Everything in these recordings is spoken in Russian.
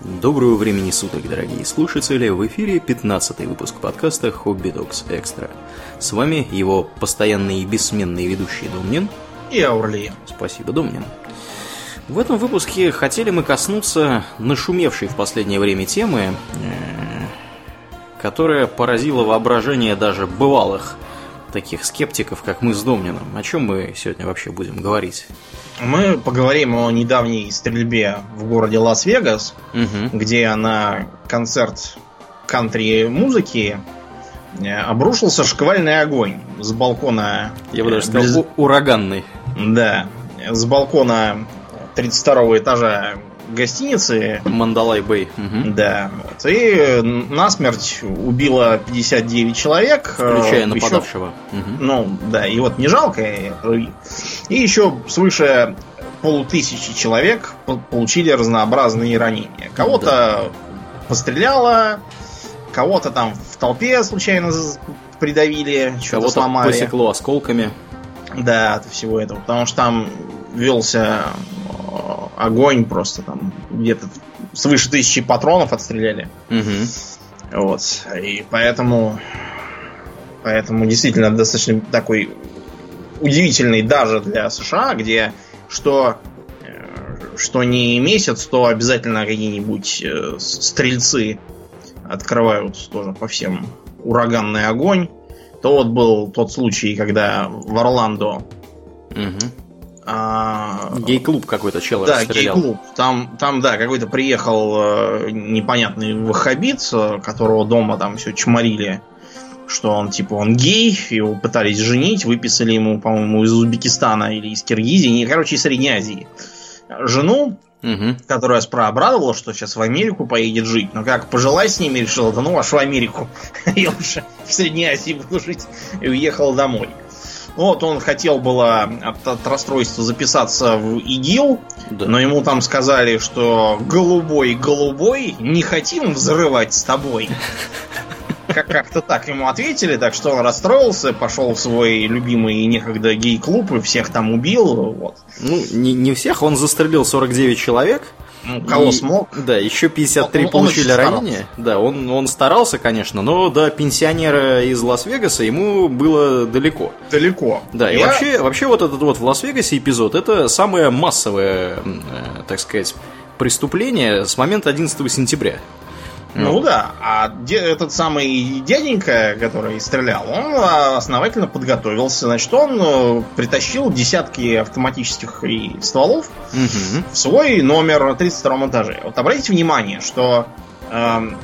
Доброго времени суток, дорогие слушатели! В эфире 15 выпуск подкаста Hobby Dogs Extra. С вами его постоянный и бессменный ведущий Домнин. И Аурли. Спасибо, Домнин. В этом выпуске хотели мы коснуться нашумевшей в последнее время темы, э, которая поразила воображение даже бывалых таких скептиков, как мы с Домнином. О чем мы сегодня вообще будем говорить? Мы поговорим о недавней стрельбе в городе Лас-Вегас, Угу. где на концерт кантри-музыки э, обрушился шквальный огонь с балкона... Я бы э, даже сказал, близ- ураганный. Да, с балкона 32 этажа гостиницы. Мандалай Бэй. Мгм. Да, вот. И насмерть убило 59 человек. э, Включая еще- нападавшего. Мгм. Ну, да, и вот не жалко. И, и еще свыше полутысячи человек по- получили разнообразные ранения. Кого-то постреляло, кого-то там в толпе случайно придавили, что-то сломали. посекло осколками. Да, от всего этого. Потому что там велся огонь просто там где-то свыше тысячи патронов отстреляли. Мгм. Вот. И поэтому. Поэтому действительно достаточно такой удивительный даже для США, где что э, что не месяц, то обязательно какие-нибудь э, стрельцы открывают тоже по всем ураганный огонь. То вот был тот случай, когда в Орландо Мгм. А, Гей-клуб какой-то чел да, гей-клуб. Там, там, да, какой-то приехал э, непонятный ваххабит, э, которого дома там все чморили, что он, типа, он гей, его пытались женить, выписали ему, по-моему, из Узбекистана или из Киргизии, не, короче, из Средней Азии. Жену, Мгм. которая справа обрадовала, что сейчас в Америку поедет жить, но как пожелать с ними, решила, да ну аж в Америку, я лучше в Средней Азии буду жить, и уехала домой. Вот он хотел было от, от расстройства записаться в ИГИЛ, Да. но ему там сказали, что голубой, голубой, не хотим взрывать с тобой. Как- Как-то так ему ответили, так что он расстроился, пошел в свой любимый некогда гей-клуб и всех там убил. Вот. Ну, не, не всех, он застрелил 49 человек. Ну, кого И- смог. Да, еще 53 Он- он получили очень ранения. Да, он, он старался, конечно, но до пенсионера из Лас-Вегаса ему было далеко. Далеко. Да, и Я- вообще, вообще вот этот вот в Лас-Вегасе эпизод, это самое массовое, э, так сказать, преступление с момента 11 сентября. Ну да, а де- этот самый дяденька, который стрелял, он а, основательно подготовился. Значит, он э, притащил десятки автоматических и стволов Мгм. в свой номер на 32 этаже. Вот обратите внимание, что эм,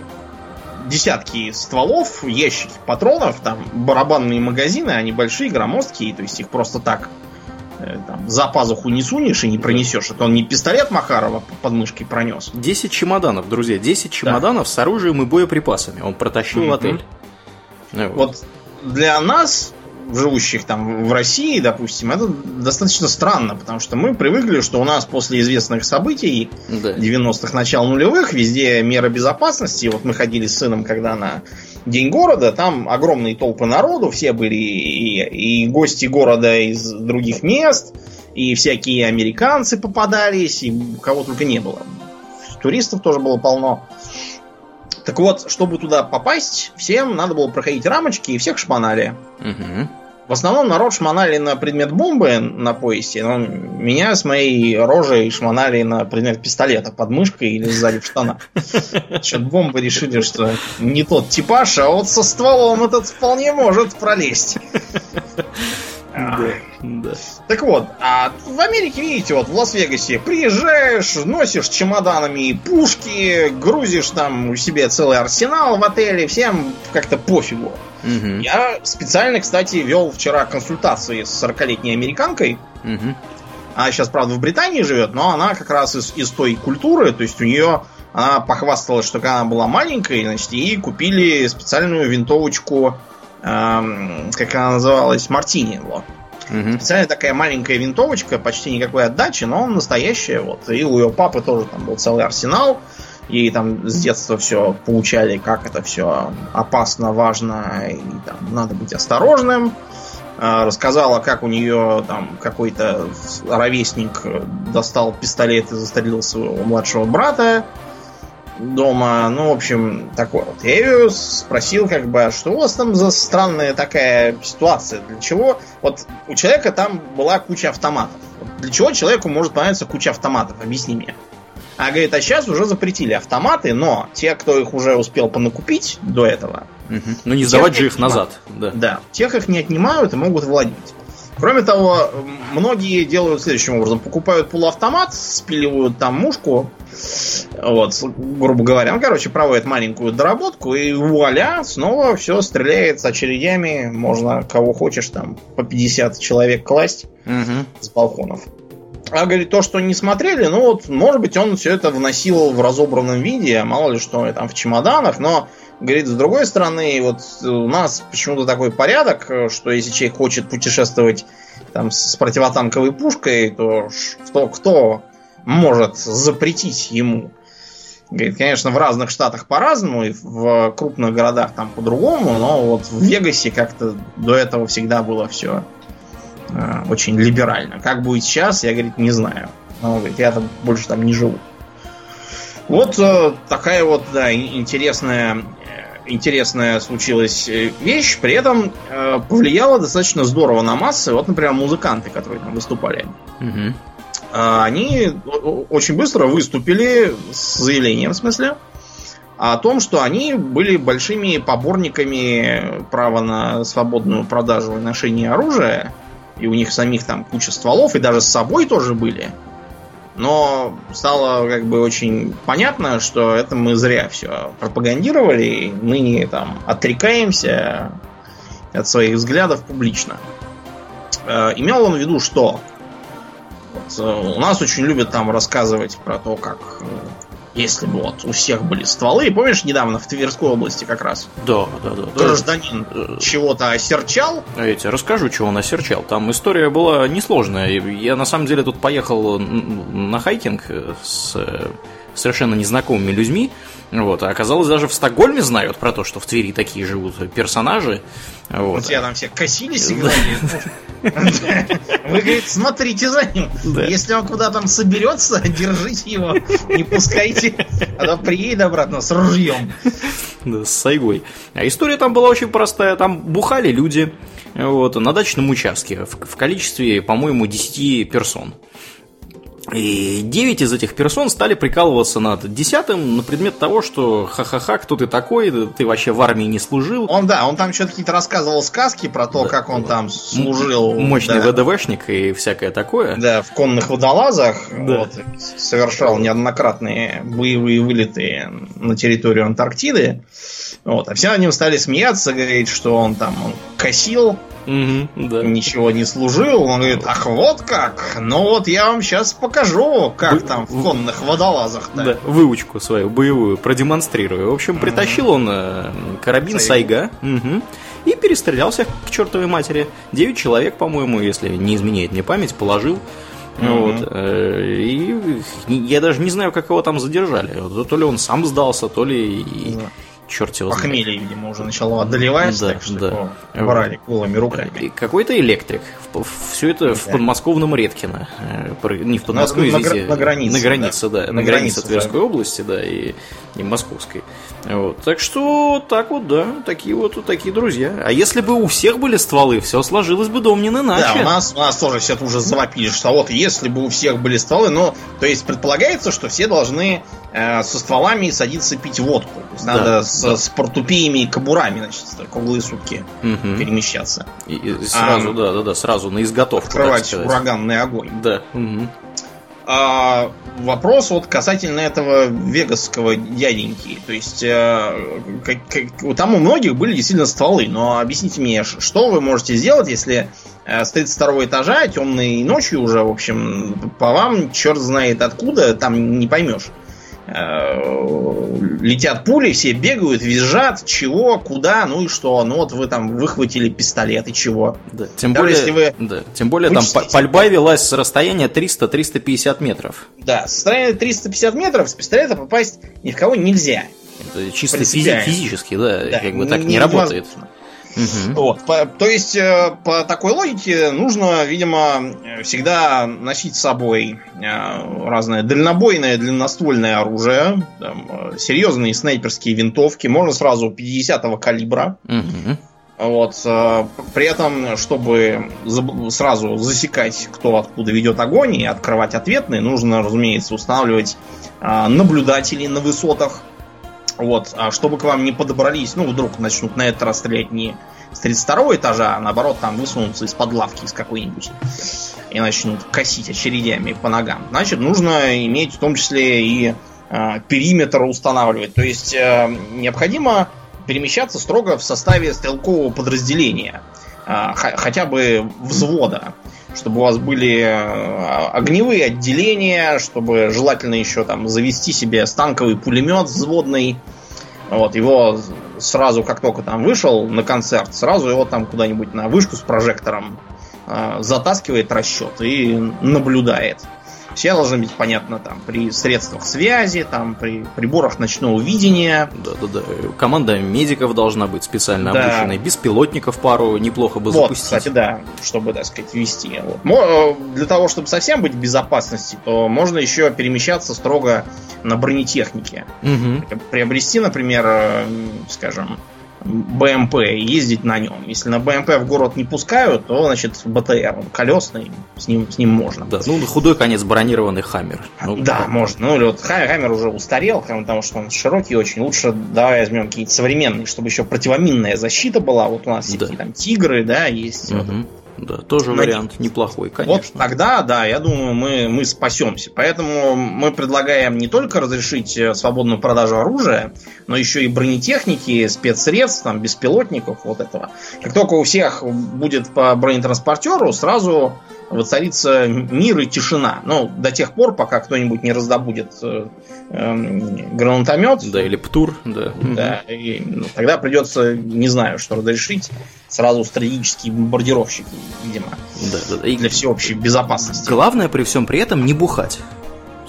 десятки стволов, ящики патронов, там барабанные магазины, они большие, громоздкие, то есть их просто так э, там, за пазуху не сунешь и не пронесешь. Это он не пистолет Макарова под мышкой пронес. 10 чемоданов, друзья, 10 чемоданов с оружием и боеприпасами он протащил в Мгм. отель. Ну, Вот для нас, живущих там в России, допустим, это достаточно странно, потому что мы привыкли, что у нас после известных событий Да. 90-х, начал нулевых, везде меры безопасности. Вот мы ходили с сыном, когда на День города, там огромные толпы народу, все были и, и гости города из других мест, и всякие американцы попадались, и кого только не было. Туристов тоже было полно. Так вот, чтобы туда попасть, всем надо было проходить рамочки, и всех шпанали. Мгм. В основном народ шмонали на предмет бомбы на поясе, но меня с моей рожей шмонали на предмет пистолета под мышкой или сзади в штанах. Что бомбы решили, что не тот типаж, а вот со стволом этот вполне может пролезть. Да, да. Так вот, а в Америке, видите, вот в Лас-Вегасе приезжаешь, носишь чемоданами пушки, грузишь там у себя целый арсенал в отеле, всем как-то пофигу. Мгм. Я специально, кстати, вел вчера консультации с 40-летней американкой. Мгм. Она сейчас, правда, в Британии живет, но она как раз из, из той культуры, то есть у нее она похвасталась, что когда она была маленькой, значит, ей купили специальную винтовочку, эм, как она называлась, Мартини. Вот. Мгм. Специальная такая маленькая винтовочка, почти никакой отдачи, но настоящая. Вот. И у ее папы тоже там был целый арсенал. Ей там с детства все получали, как это все опасно, важно, и там надо быть осторожным. А, Рассказала, как у нее там какой-то ровесник достал пистолет и застрелил своего младшего брата. дома. Ну, в общем, такой вот. Я ее спросил, как бы, а что у вас там за странная такая ситуация? Для чего? Вот у человека там была куча автоматов. Для чего человеку может понравиться куча автоматов? Объясни мне. А говорит, а сейчас уже запретили автоматы, но те, кто их уже успел понакупить до этого... Угу. Ну не сдавать же их назад. Да. да, тех их не отнимают и могут владеть. Кроме того, многие делают следующим образом. Покупают полуавтомат, спиливают там мушку, вот, грубо говоря. Ну, короче, проводят маленькую доработку, и вуаля, снова все стреляет с очередями. Можно кого хочешь там по 50 человек класть угу. с балконов. А говорит, то, что не смотрели, ну вот, может быть, он все это вносил в разобранном виде, мало ли что там в чемоданах, но Говорит, с другой стороны, вот у нас почему-то такой порядок, что если человек хочет путешествовать там с противотанковой пушкой, то кто, кто может запретить ему? Говорит, конечно, в разных штатах по-разному, и в крупных городах там по-другому, но вот в Вегасе как-то до этого всегда было все очень либерально. Как будет сейчас, я, говорит, не знаю. Но, говорит, я там больше там не живу. Вот э, такая вот, да, интересная интересная случилась э, вещь, при этом э, повлияла достаточно здорово на массы. Вот, например, музыканты, которые там выступали. Угу. Э, они очень быстро выступили с заявлением, в смысле, о том, что они были большими поборниками права на свободную продажу и ношение оружия. И у них самих там куча стволов, и даже с собой тоже были. Но стало как бы очень понятно, что это мы зря все пропагандировали, ныне там отрекаемся от своих взглядов публично. Э, имел он в виду, что вот, э, у нас очень любят там рассказывать про то, как э, если бы вот у всех были стволы. Помнишь, недавно в Тверской области как раз? Да, да, да. Гражданин да. чего-то осерчал. Я тебе расскажу, чего он осерчал. Там история была несложная. Я на самом деле тут поехал на хайкинг с совершенно незнакомыми людьми. Вот, а оказалось, даже в Стокгольме знают про то, что в Твери такие живут персонажи. Вот. У тебя там все косились и говорили. Вы, говорит, смотрите за ним. Если он куда там соберется, держите его, не пускайте. А то приедет обратно с ружьем. Да, с сайгой. А история там была очень простая. Там бухали люди вот, на дачном участке в, в количестве, по-моему, 10 персон. И девять из этих персон стали прикалываться над десятым на предмет того, что ха-ха-ха, кто ты такой, ты вообще в армии не служил. Он, да, он там что-то какие-то рассказывал сказки про то, да, как он там служил. Мощный да. ВДВшник и всякое такое. Да, в конных водолазах. Да. Вот, совершал неоднократные боевые вылеты на территорию Антарктиды. Вот, а все на нем стали смеяться, говорить, что он там он косил, угу, да. ничего не служил. Он говорит, ах, вот как! Ну вот я вам сейчас покажу, как Бы... там в конных водолазах. -то. Да, выучку свою боевую продемонстрирую. В общем, притащил он э, карабин Сайга. Угу и перестрелялся к чертовой матери. Девять человек, по-моему, если не изменяет мне память, положил. Mm-hmm. Вот. Э, и я даже не знаю, как его там задержали. То ли он сам сдался, то ли mm-hmm черт его Похмелье, видимо, уже начало одолевать, да, так что да. врали голыми руками. И какой-то электрик. Все это да. в подмосковном Редкино. Э, не в Подмосковье, на, на, на границе. На границе, да. да. На, на границе Тверской да. области, да, и, и Московской. Вот. Так что, так вот, да, такие вот такие друзья. А если бы у всех были стволы, все сложилось бы домнин иначе. Да, у нас, у нас тоже все уже завопили, что вот если бы у всех были стволы, ну, то есть предполагается, что все должны э, со стволами садиться пить водку. То есть да, надо да. с, с портупеями и кобурами, значит, круглые сутки угу. перемещаться. И, и сразу, а, да, да, да, сразу на изготовку. Открывать ураганный огонь. Да. Угу. А, вопрос вот касательно этого вегасского дяденьки. То есть э, как, как, там у многих были действительно стволы, но объясните мне, что вы можете сделать, если э, с 32 этажа темной ночью уже, в общем, по вам черт знает откуда, там не поймешь. Э, летят пули, все бегают, визжат, чего, куда, ну и что. Ну вот вы там выхватили пистолет и чего. Да, тем Даже более, если вы да, тем более там пальба велась с расстояния 300-350 метров. Да, с расстояния 350 метров с пистолета попасть ни в кого нельзя. Это чисто физи- физически, да, да, как бы так не, не работает. Угу. Вот. По, то есть, э, по такой логике нужно, видимо, всегда носить с собой э, разное дальнобойное, длинноствольное оружие, там, э, серьезные снайперские винтовки, можно сразу 50-го калибра. Угу. Вот, при этом, чтобы сразу засекать, кто откуда ведет огонь и открывать ответные, нужно, разумеется, устанавливать наблюдателей на высотах, вот, а чтобы к вам не подобрались, ну, вдруг начнут на этот раз стрелять не с 32 этажа, а наоборот там высунутся из-под лавки из какой-нибудь и начнут косить очередями по ногам. Значит, нужно иметь в том числе и э, периметр устанавливать. То есть э, необходимо перемещаться строго в составе стрелкового подразделения, э, хотя бы взвода чтобы у вас были э, огневые отделения, чтобы желательно еще там завести себе станковый пулемет взводный. Вот, его сразу, как только там вышел на концерт, сразу его там куда-нибудь на вышку с прожектором э, затаскивает расчет и наблюдает. Все должны быть, понятно, там, при средствах связи, там, при приборах ночного видения. Да-да-да. Команда медиков должна быть специально да. обученной. Беспилотников пару неплохо бы вот, запустить. кстати, да, чтобы, так сказать, вести. Вот. Э, для того, чтобы совсем быть в безопасности, то можно еще перемещаться строго на бронетехнике. Угу. Приобрести, например, э, скажем, БМП и ездить на нем. Если на БМП в город не пускают, то, значит, БТР, он колесный, с ним, с ним можно. Да, ну, худой конец бронированный Хаммер. Ну, да, да, можно. Ну, или вот Хаммер уже устарел, потому что он широкий очень. Лучше давай возьмем какие-то современные, чтобы еще противоминная защита была. Вот у нас да. всякие там тигры, да, есть. Угу. Вот да, тоже Но вариант неплохой, конечно. Вот тогда, да, я думаю, мы, мы спасемся. Поэтому мы предлагаем не только разрешить э, свободную продажу оружия, но еще и бронетехники, спецсредств, там, беспилотников, вот этого. Как только у всех будет по бронетранспортеру, сразу воцарится мир и тишина. Ну, до тех пор, пока кто-нибудь не раздобудет э, э, гранатомет. Да, или птур, да. Да, и, ну, тогда придется, не знаю, что разрешить, сразу стратегические бомбардировщики, видимо. Да, да, да. И для всеобщей безопасности. Главное при всем при этом не бухать.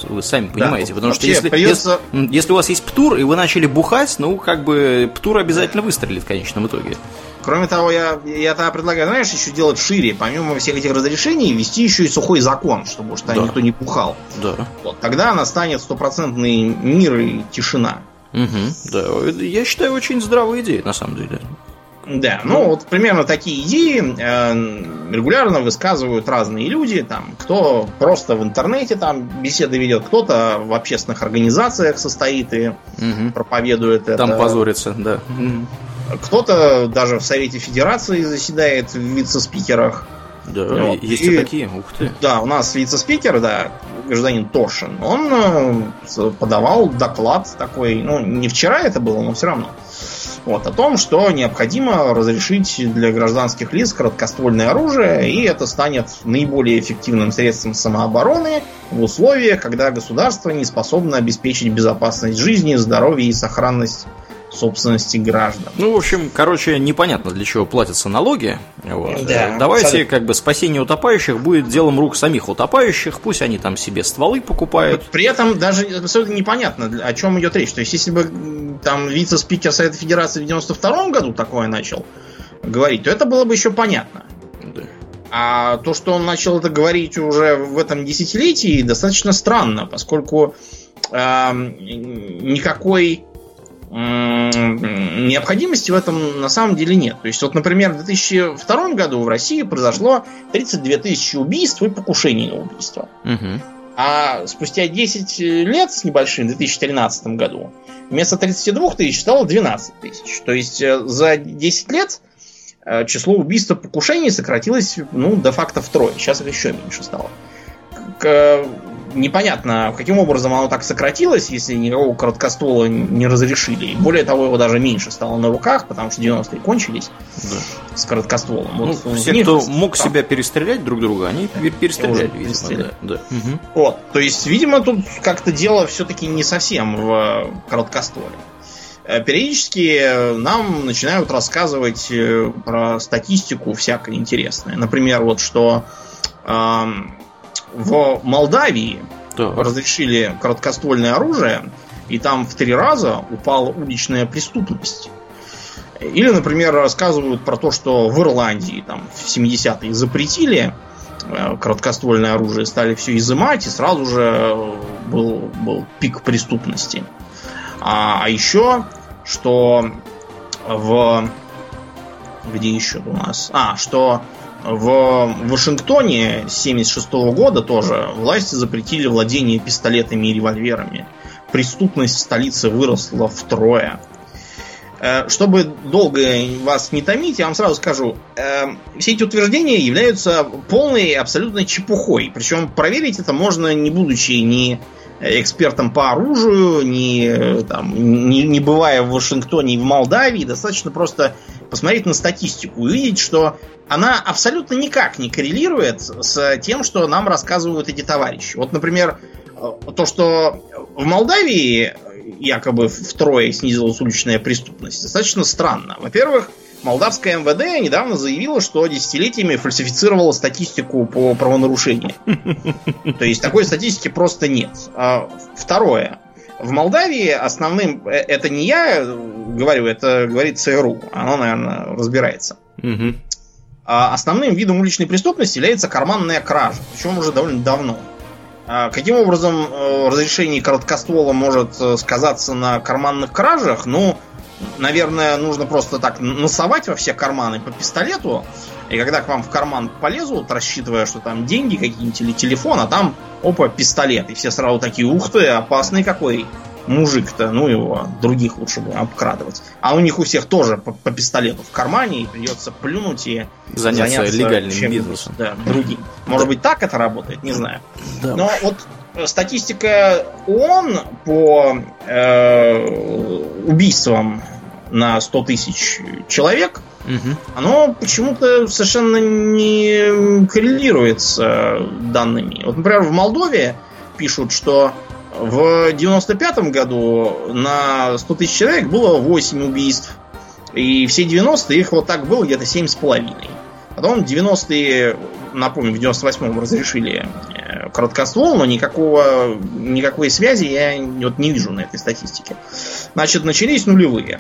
Вы сами понимаете, да, потому что если, придется... если, если у вас есть птур, и вы начали бухать, ну, как бы, птур обязательно выстрелит в конечном итоге. Кроме того, я, я тогда предлагаю, знаешь, еще делать шире, помимо всех этих разрешений, ввести еще и сухой закон, чтобы что да. никто не пухал. Да. Вот, тогда настанет стопроцентный мир и тишина. Угу, да, я считаю, очень здравая идея, на самом деле. Да, ну, ну вот примерно такие идеи э, регулярно высказывают разные люди, там, кто просто в интернете там беседы ведет, кто-то в общественных организациях состоит и угу. проповедует там это. Там позорится, да. Кто-то даже в Совете Федерации заседает в вице-спикерах. Да, вот. есть и, такие, ух ты. Да, у нас вице-спикер, да, гражданин Тошин, он э, подавал доклад такой, ну, не вчера это было, но все равно. Вот, о том, что необходимо разрешить для гражданских лиц короткоствольное оружие, и это станет наиболее эффективным средством самообороны в условиях, когда государство не способно обеспечить безопасность жизни, здоровья и сохранность собственности граждан. Ну, в общем, короче, непонятно, для чего платятся налоги. Вот. Да, Давайте, абсолютно. как бы, спасение утопающих будет делом рук самих утопающих, пусть они там себе стволы покупают. При этом даже абсолютно непонятно, о чем идет речь. То есть, если бы там вице-спикер Совета Федерации в 92 году такое начал говорить, то это было бы еще понятно. Да. А то, что он начал это говорить уже в этом десятилетии, достаточно странно, поскольку э, никакой необходимости в этом на самом деле нет. То есть, вот, например, в 2002 году в России произошло 32 тысячи убийств и покушений на убийство. Угу. А спустя 10 лет с небольшим, в 2013 году, вместо 32 тысяч стало 12 тысяч. То есть э, за 10 лет э, число убийств и покушений сократилось, ну, де-факто втрое. Сейчас это еще меньше стало. К непонятно, каким образом оно так сократилось, если никакого короткоствола не разрешили. И более того, его даже меньше стало на руках, потому что 90-е кончились да. с короткостволом. Ну, вот все, кто мог там... себя перестрелять друг друга, они да. перестреляли, видимо. Перестреляли. Да. Да. Угу. Вот. То есть, видимо, тут как-то дело все-таки не совсем в короткостволе. Э, периодически нам начинают рассказывать э, про статистику всякое интересное. Например, вот что в Молдавии да. разрешили короткоствольное оружие, и там в три раза упала уличная преступность. Или, например, рассказывают про то, что в Ирландии там в 70-е запретили э, короткоствольное оружие, стали все изымать, и сразу же был, был пик преступности. А, а еще, что в... Где еще у нас? А, что в Вашингтоне с 76 года тоже власти запретили владение пистолетами и револьверами. Преступность в столице выросла втрое. Э, чтобы долго вас не томить, я вам сразу скажу, э, все эти утверждения являются полной абсолютно чепухой. Причем проверить это можно, не будучи ни экспертом по оружию, не, там, не, не бывая в Вашингтоне и в Молдавии, достаточно просто посмотреть на статистику и увидеть, что она абсолютно никак не коррелирует с тем, что нам рассказывают эти товарищи. Вот, например, то, что в Молдавии якобы втрое снизилась уличная преступность, достаточно странно. Во-первых, Молдавское МВД недавно заявило, что десятилетиями фальсифицировало статистику по правонарушениям. То есть такой статистики просто нет. А, второе. В Молдавии основным, э, это не я говорю, это говорит ЦРУ, оно, наверное, разбирается. А основным видом уличной преступности является карманная кража, причем уже довольно давно. А каким образом э, разрешение короткоствола может э, сказаться на карманных кражах? Ну, наверное, нужно просто так носовать во все карманы по пистолету, и когда к вам в карман полезут, рассчитывая, что там деньги какие-нибудь или телефон, а там, опа, пистолет. И все сразу такие, ух ты, опасный какой мужик-то, ну его, других лучше бы обкрадывать. А у них у всех тоже по, по пистолету в кармане, и придется плюнуть и заняться, заняться легальным бизнесом. Да, другим. Может быть, так это работает, не знаю. Да. Но вот статистика ООН по э, убийствам на 100 тысяч человек, угу. оно почему-то совершенно не коррелирует с данными. Вот, например, в Молдове пишут, что в 95 году на 100 тысяч человек было 8 убийств. И все 90-е их вот так было где-то 7,5. Потом 90-е, напомню, в 98-м разрешили э, короткоствол, но никакого, никакой связи я вот не вижу на этой статистике. Значит, начались нулевые.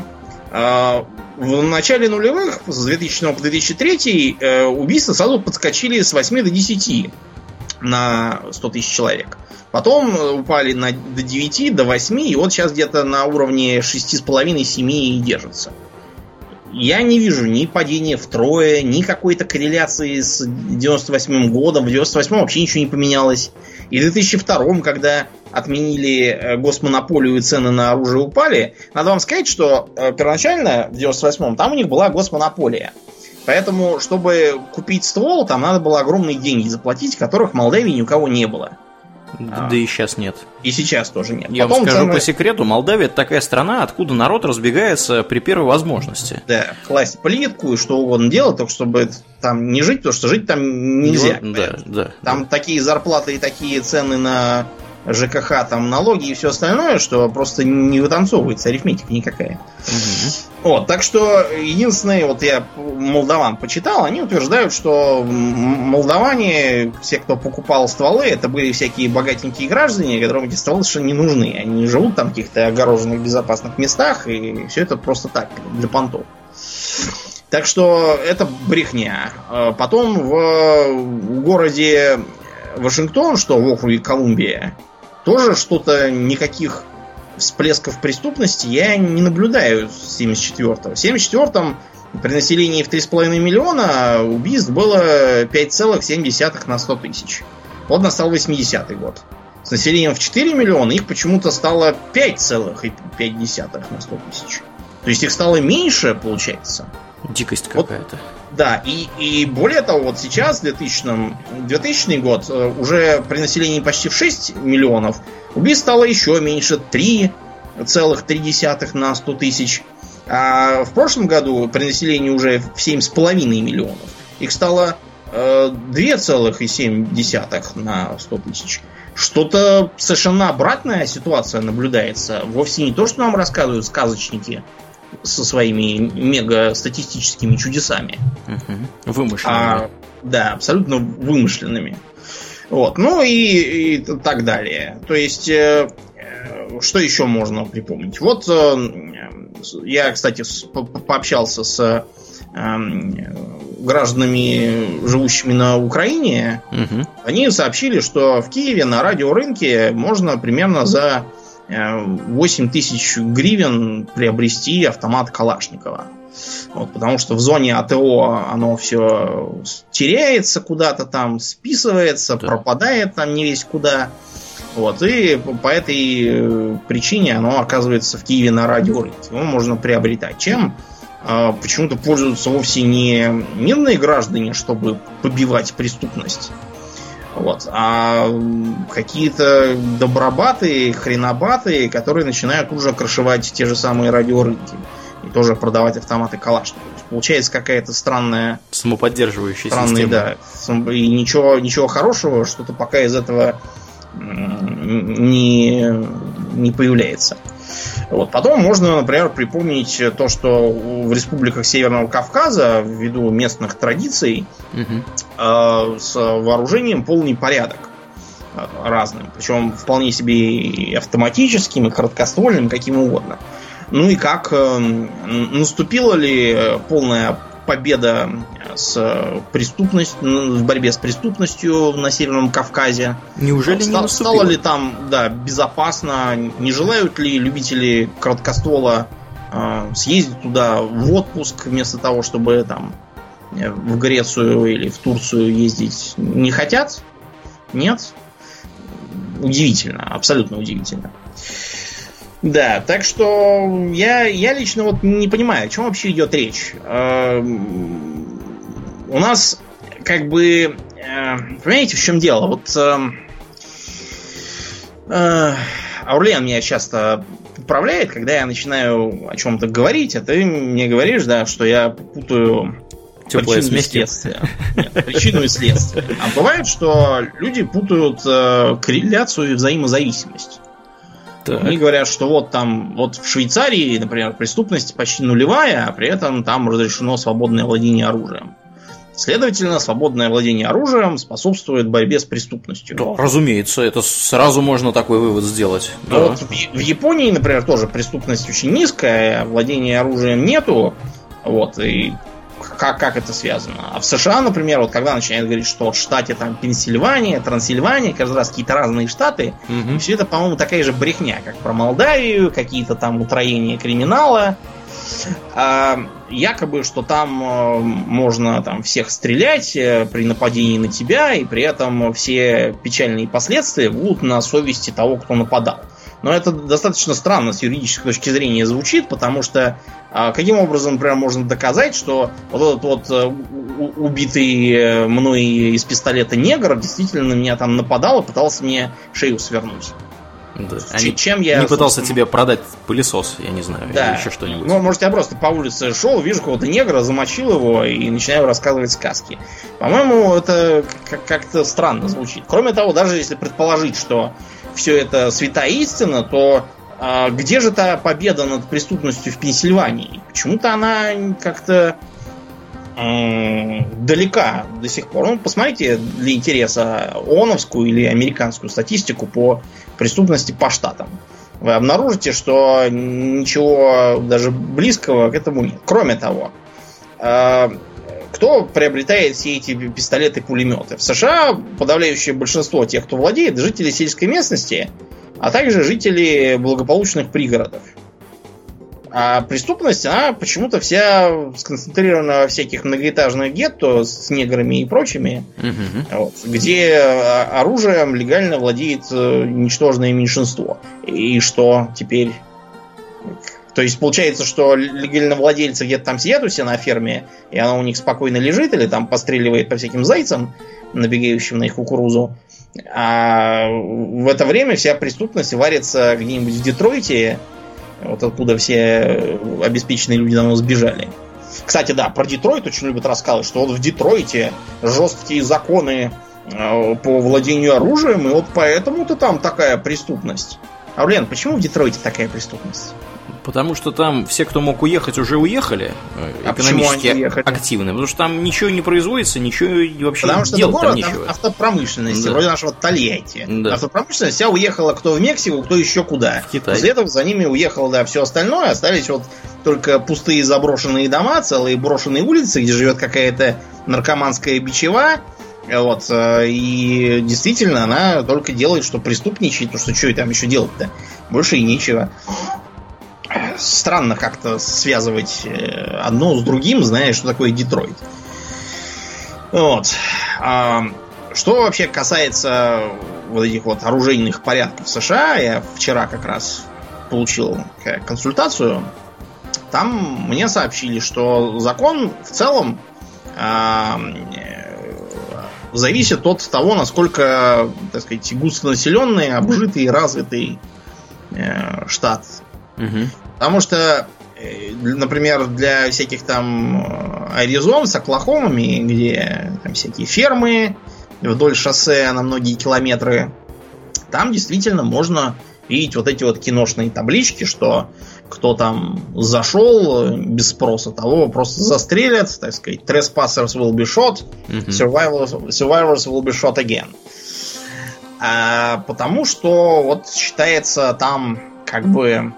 А, в начале нулевых, с 2000 по 2003, э, убийства сразу подскочили с 8 до 10 на 100 тысяч человек. Потом э, упали на, до 9, до 8, и вот сейчас где-то на уровне 6,5-7 и держится я не вижу ни падения втрое, ни какой-то корреляции с 98 годом. В 98 вообще ничего не поменялось. И в 2002, когда отменили э, госмонополию и цены на оружие упали, надо вам сказать, что э, первоначально в 98 там у них была госмонополия. Поэтому, чтобы купить ствол, там надо было огромные деньги заплатить, которых в Молдавии ни у кого не было. Да, а. и сейчас нет. И сейчас тоже нет. Я Потом вам скажу цены... по секрету, Молдавия это такая страна, откуда народ разбегается при первой возможности. Да, класть плитку и что угодно делать, только чтобы там не жить, потому что жить там нельзя. Ну, да, да. Там да. такие зарплаты и такие цены на ЖКХ, там налоги и все остальное, что просто не вытанцовывается арифметика никакая. Угу. Вот, так что единственное, вот я молдаван почитал, они утверждают, что молдаване, все, кто покупал стволы, это были всякие богатенькие граждане, которым эти стволы совершенно не нужны. Они живут там в каких-то огороженных безопасных местах, и все это просто так, для понтов. Так что это брехня. А потом в городе Вашингтон, что в округе Колумбия, тоже что-то никаких всплесков преступности я не наблюдаю с 74-го. В 74-м при населении в 3,5 миллиона убийств было 5,7 на 100 тысяч. Вот настал 80-й год. С населением в 4 миллиона их почему-то стало 5,5 на 100 тысяч. То есть их стало меньше, получается. Дикость какая-то. Вот, да, и, и более того, вот сейчас, 2000, 2000 год, э, уже при населении почти в 6 миллионов, убийств стало еще меньше, 3,3 на 100 тысяч. А в прошлом году при населении уже в 7,5 миллионов. Их стало э, 2,7 на 100 тысяч. Что-то совершенно обратная ситуация наблюдается. Вовсе не то, что нам рассказывают сказочники, со своими мега-статистическими чудесами. Угу. Вымышленными. А, да, абсолютно вымышленными. Вот. Ну и, и так далее. То есть э, что еще можно припомнить? Вот я, кстати, пообщался с гражданами, живущими на Украине. Угу. Они сообщили, что в Киеве на радиорынке можно примерно за 8 тысяч гривен приобрести автомат Калашникова. Вот, потому что в зоне АТО оно все теряется куда-то там, списывается, да. пропадает там не весь куда. Вот, и по этой э, причине оно оказывается в Киеве на радиорынке. Его можно приобретать. Чем э, почему-то пользуются вовсе не мирные граждане, чтобы побивать преступность, вот, а какие-то добробаты, хренобаты, которые начинают уже крышевать те же самые радиорынки и тоже продавать автоматы Калашников. Получается какая-то странная... Самоподдерживающая странная, система. да. И ничего, ничего хорошего, что-то пока из этого не, не появляется. Вот. Потом можно, например, припомнить то, что в республиках Северного Кавказа, ввиду местных традиций, угу. э, с вооружением полный порядок э, разным. Причем вполне себе и автоматическим, и короткоствольным, каким угодно. Ну и как э, наступила ли полная победа с преступностью, в борьбе с преступностью на Северном Кавказе. Неужели Ста- не наступило? Стало ли там, да, безопасно? Не желают ли любители короткоствола э, съездить туда в отпуск вместо того, чтобы там э, в Грецию или в Турцию ездить? Не хотят? Нет? Удивительно, абсолютно удивительно. Да, так что я, я лично вот не понимаю, о чем вообще идет речь. У нас как бы... Э, понимаете, в чем дело? Вот... Э, э, Аурлен меня часто поправляет, когда я начинаю о чем-то говорить, а ты мне говоришь, да, что я путаю Теплое причину и следствие. Нет, причину и следствие. А бывает, что люди путают э, корреляцию и взаимозависимость. Так. Они говорят, что вот там, вот в Швейцарии, например, преступность почти нулевая, а при этом там разрешено свободное владение оружием. Следовательно, свободное владение оружием способствует борьбе с преступностью. Да, разумеется, это сразу можно такой вывод сделать. Да. Вот в, Японии, например, тоже преступность очень низкая, а владения оружием нету. Вот, и как, как это связано? А в США, например, вот когда начинают говорить, что в штате там Пенсильвания, Трансильвания, каждый раз какие-то разные штаты, угу. все это, по-моему, такая же брехня, как про Молдавию, какие-то там утроения криминала. А, якобы, что там э, можно там всех стрелять э, при нападении на тебя, и при этом все печальные последствия будут на совести того, кто нападал. Но это достаточно странно с юридической точки зрения звучит, потому что а, каким образом, например, можно доказать, что вот этот вот э, убитый мной из пистолета негр действительно на меня там нападал и пытался мне шею свернуть. Да. Они, чем я... Не пытался тебе продать пылесос, я не знаю, да. или еще что-нибудь. Ну, может, я просто по улице шел, вижу какого-то негра, замочил его и начинаю рассказывать сказки. По-моему, это как-то странно звучит. Кроме того, даже если предположить, что все это святая истина, то а, где же та победа над преступностью в Пенсильвании? Почему-то она как-то далека до сих пор. Ну, посмотрите для интереса ООНовскую или американскую статистику по преступности по штатам. Вы обнаружите, что ничего даже близкого к этому нет. Кроме того, а, кто приобретает все эти пистолеты-пулеметы? В США подавляющее большинство тех, кто владеет, жители сельской местности, а также жители благополучных пригородов. А преступность, она почему-то вся сконцентрирована во всяких многоэтажных гетто с неграми и прочими, угу. вот, где оружием легально владеет э, ничтожное меньшинство. И что теперь? То есть получается, что легально владельцы где-то там сидят у себя на ферме, и она у них спокойно лежит, или там постреливает по всяким зайцам, набегающим на их кукурузу. А в это время вся преступность варится где-нибудь в Детройте, вот откуда все обеспеченные люди давно сбежали. Кстати, да, про Детройт очень любят рассказывать, что вот в Детройте жесткие законы э, по владению оружием, и вот поэтому-то там такая преступность. Аурлен, почему в Детройте такая преступность? Потому что там все, кто мог уехать, уже уехали э, А экономически почему они уехали? активны. Потому что там ничего не производится, ничего и вообще Потому что это делать там город нечего. ав- автопромышленности, Да. вроде нашего Тольятти. Да. Автопромышленность вся уехала кто в Мексику, кто еще куда. В Китай. После этого за ними уехало, да, все остальное. Остались вот только пустые заброшенные дома, целые брошенные улицы, где живет какая-то наркоманская бичева. Вот, э, и действительно, она только делает, что преступничает, потому что что ей там еще делать-то? Больше и нечего. Странно как-то связывать э, одно с другим, зная, что такое Детройт. Вот. А, что вообще касается вот этих вот оружейных порядков США, я вчера как раз получил консультацию. Там мне сообщили, что закон в целом а, э, зависит от того, насколько, так сказать, густонаселенный, обжитый, развитый э, штат. Потому что, э, например, для всяких там Аризон с Оклахомами, где там всякие фермы вдоль шоссе на многие километры, там действительно можно видеть вот эти вот киношные таблички, что кто там зашел без спроса, того просто застрелят, так сказать, trespassers will be shot, survivors, survivors will be shot again. А, потому что вот считается там как бы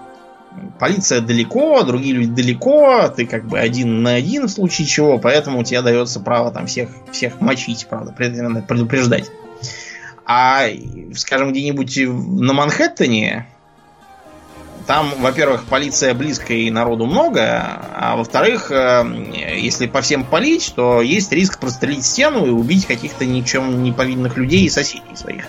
полиция далеко, другие люди далеко, ты как бы один на один в случае чего, поэтому тебе дается право там всех, всех мочить, правда, предупреждать. А, скажем, где-нибудь на Манхэттене, там, во-первых, полиция близко и народу много, а во-вторых, э, если по всем палить, то есть риск прострелить стену и убить каких-то ничем не повинных людей и соседей своих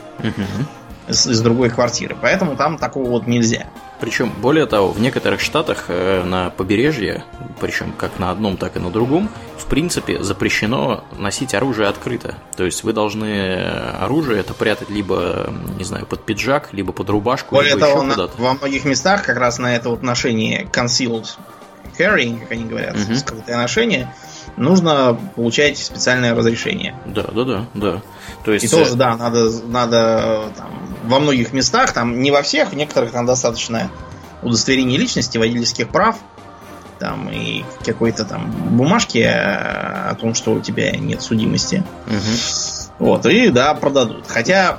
из, из другой квартиры. Поэтому там такого вот нельзя. Причем, более того, в некоторых штатах э, на побережье, причем как на одном, так и на другом, в принципе запрещено носить оружие открыто. То есть вы должны э, оружие это прятать либо, не знаю, под пиджак, либо под рубашку, Более либо того, еще куда-то. во многих местах как раз на это вот ношение concealed carrying, как они говорят, Мгм. скрытое ношение, нужно получать специальное разрешение. Да, да, да, да. То есть И тоже, да, надо, надо э, там, во многих местах, там не во всех, в некоторых там достаточно удостоверения личности, водительских прав, там и какой-то там бумажки э, о том, что у тебя нет судимости. э, мгм. Вот, и да, продадут. Хотя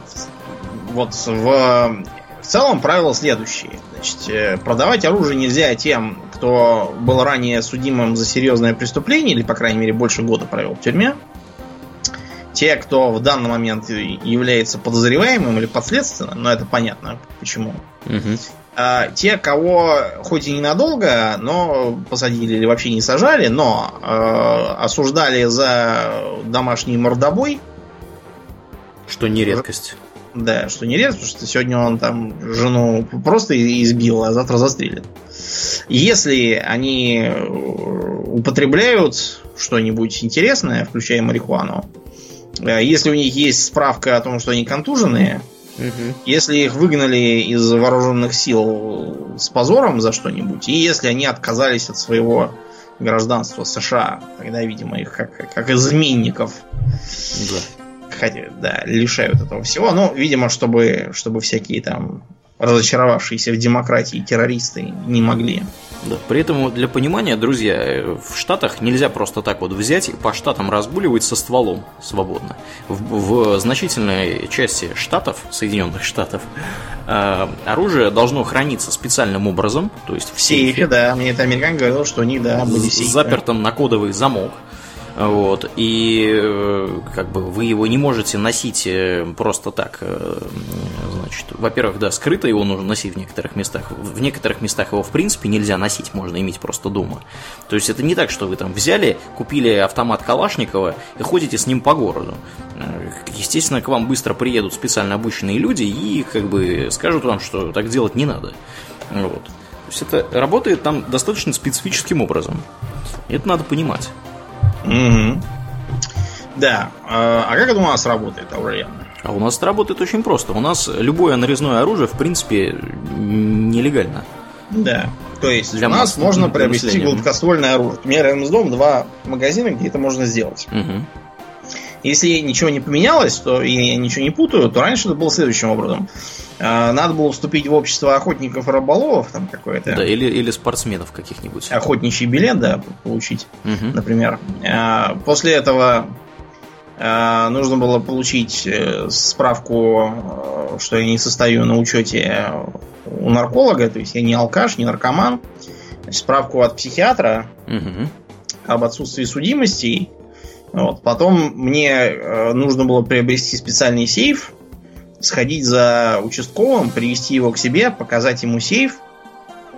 вот в, в целом правило следующее. Значит, э, продавать оружие нельзя тем, кто был ранее судимым за серьезное преступление, или, по крайней мере, больше года провел в тюрьме. Те, кто в данный момент является подозреваемым или подследственным, но это понятно почему. Мгм. А те, кого хоть и ненадолго, но посадили или вообще не сажали, но э, осуждали за домашний мордобой, Что не редкость. Да, что не редко, потому что сегодня он там жену просто избил, а завтра застрелит. Если они э, употребляют что-нибудь интересное, включая марихуану, э, если у них есть справка о том, что они контуженные, Мгм. если их выгнали из вооруженных сил с позором за что-нибудь, и если они отказались от своего гражданства США, тогда, видимо, их как, как изменников Да. Да, лишают этого всего. Ну, видимо, чтобы, чтобы всякие там разочаровавшиеся в демократии террористы не могли. Да. При этом, для понимания, друзья, в Штатах нельзя просто так вот взять и по штатам разгуливать со стволом свободно. В, в значительной части штатов, Соединенных Штатов, э, оружие должно храниться специальным образом, то есть в В сейфе, сейфе, да, мне это американ говорил, что у них, да, были сейфы. запертым на кодовый замок. Вот, и э, как бы вы его не можете носить э, просто так. э, Значит, во-первых, да, скрыто его нужно носить в некоторых местах. В некоторых местах его в принципе нельзя носить, можно иметь просто дома. То есть это не так, что вы там взяли, купили автомат Калашникова и ходите с ним по городу. Естественно, к вам быстро приедут специально обученные люди и как бы скажут вам, что так делать не надо. Вот. То есть это работает там достаточно специфическим образом. Это надо понимать. Мгм. Да. А а как это у нас работает, Аурельян? А у нас это работает очень просто. У нас любое нарезное оружие, в принципе, нелегально. Да. То есть Для у нас масс- можно приобрести гладкоствольное оружие. У меня рядом с домом два магазина, где это можно сделать. Мгм. Если ничего не поменялось, то и я ничего не путаю, то раньше это было следующим образом. А, надо было вступить в общество охотников и рыболовов, там какое-то. Да, или, или спортсменов каких-нибудь. Охотничий билет, да, получить, Мгм. например. А, После этого а, нужно было получить э, справку, э, что я не состою на учете у нарколога, то есть я не алкаш, не наркоман. Справку от психиатра Мгм. об отсутствии судимостей. Вот. Потом мне э, нужно было приобрести специальный сейф, сходить за участковым, привести его к себе, показать ему сейф.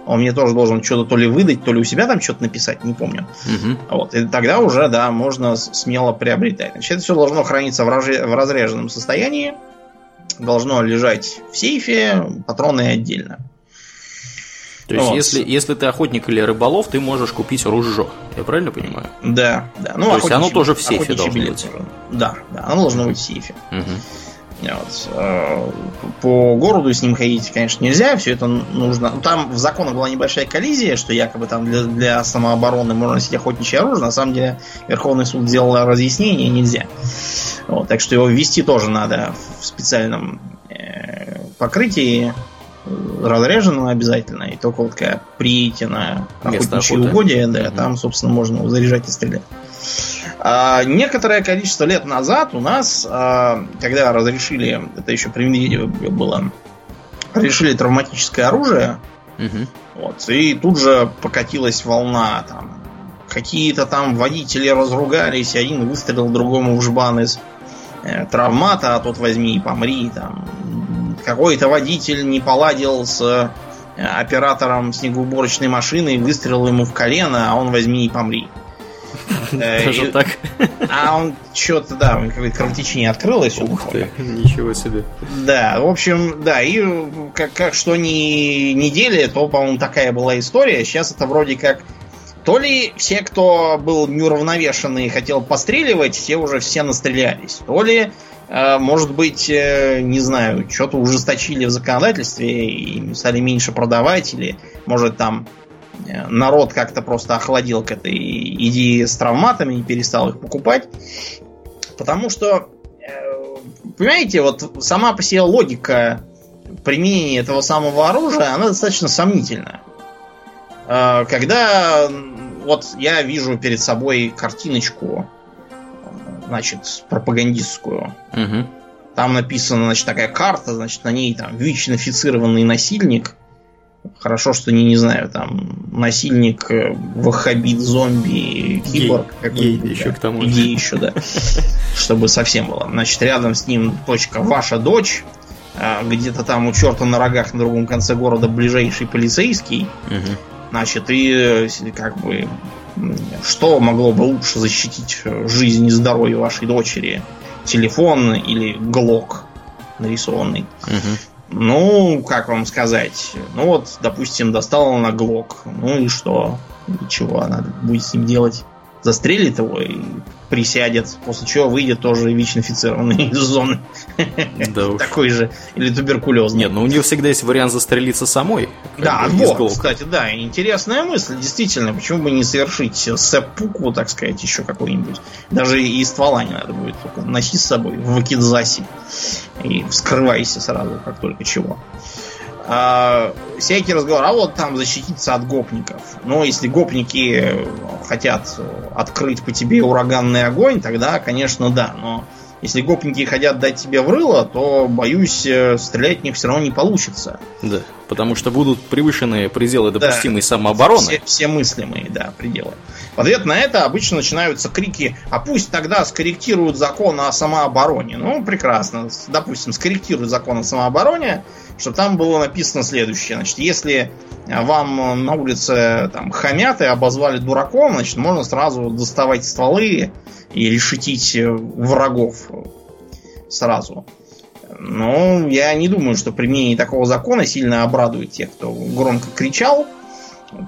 Он мне тоже должен что-то то ли выдать, то ли у себя там что-то написать, не помню. Мгм. Вот. И тогда уже, да, можно смело приобретать. Значит, это все должно храниться в, раже- в разряженном состоянии. Должно лежать в сейфе, патроны отдельно. То есть, Вот. если, если ты охотник или рыболов, ты можешь купить ружье. Я правильно понимаю? Да, да. Ну, То есть оно тоже в сейфе должно быть? тоже. Да, да, оно должно быть в сейфе. Мгм. Вот. Э, По городу с ним ходить, конечно, нельзя, все это нужно. Ну, Там в законах была небольшая коллизия, что якобы там для, для самообороны можно носить охотничье оружие. На самом деле Верховный суд сделал разъяснение, нельзя. Вот, так что его ввести тоже надо в специальном э, покрытии, э, разряженном обязательно. И только вот когда приедете на охотничье охоты. угодье, да, Мгм. там, собственно, можно заряжать и стрелять. А, некоторое количество лет назад у нас, а, когда разрешили, это еще при Медведеве было, разрешили травматическое оружие, Мгм. вот, и тут же покатилась волна там. Какие-то там водители разругались, один выстрелил другому в жбан из э, травмата, а тот возьми и помри. Там. Какой-то водитель не поладил с э, оператором снегоуборочной машины, выстрелил ему в колено, а он возьми и помри. Э, Даже и- так? А он что-то, да, у него какое-то кровотечение открылось. Ух ты, ничего себе. Да, в общем, да, и как, как что ни недели, то, по-моему, такая была история. Сейчас это вроде как то ли все, кто был неуравновешенный и хотел постреливать, все уже все настрелялись, то ли, э, может быть, э, не знаю, что-то ужесточили в законодательстве и стали меньше продавать, или, может, там э, народ как-то просто охладил к этой идее с травматами и перестал их покупать. Потому что э, понимаете, вот сама по себе логика применения этого самого оружия, она достаточно сомнительна. Э, Когда вот я вижу перед собой картиночку, значит, пропагандистскую, Мгм. там написана, значит, такая карта, значит, на ней там ВИЧ-инфицированный насильник. Хорошо, что не, не знаю, там насильник, э, ваххабит, зомби, киборг. Гей. Гей еще да. к тому же. Гей еще, да. Чтобы совсем было. Значит, рядом с ним точка «Ваша дочь», а, где-то там у черта на рогах на другом конце города ближайший полицейский. Значит, и э, как бы что могло бы лучше защитить э, жизнь и здоровье вашей дочери? Телефон или глок нарисованный? Мгм. Ну, как вам сказать? Ну вот, допустим, достала она глок. Ну и что? И чего она будет с ним делать? Застрелит его и присядет, после чего выйдет тоже ВИЧ-инфицированный из зоны. Да. Такой же. Или туберкулезный. Нет, ну у нее всегда есть вариант застрелиться самой. Да, вот, кстати, да, интересная мысль, действительно, почему бы не совершить сэппуку, так сказать, еще какой-нибудь. Даже и ствола не надо будет, только носи с собой в вакидзасе и вскрывайся сразу, как только чего. А, всякий разговор, а вот там защититься от гопников. Но если гопники хотят открыть по тебе ураганный огонь, тогда, конечно, да. Но если гопники хотят дать тебе в рыло, то, боюсь, э, стрелять в них все равно не получится. Да, потому что будут превышены пределы Да. допустимой самообороны. Все, все мыслимые, да, пределы. В ответ на это обычно начинаются крики, а пусть тогда скорректируют закон о самообороне. Ну, прекрасно. Допустим, скорректируют закон о самообороне, чтобы там было написано следующее. Значит, если а, вам э, на улице там хамят и обозвали дураком, значит, можно сразу доставать стволы и решетить э, врагов э, сразу. Ну, я не думаю, что применение такого закона сильно обрадует тех, кто громко кричал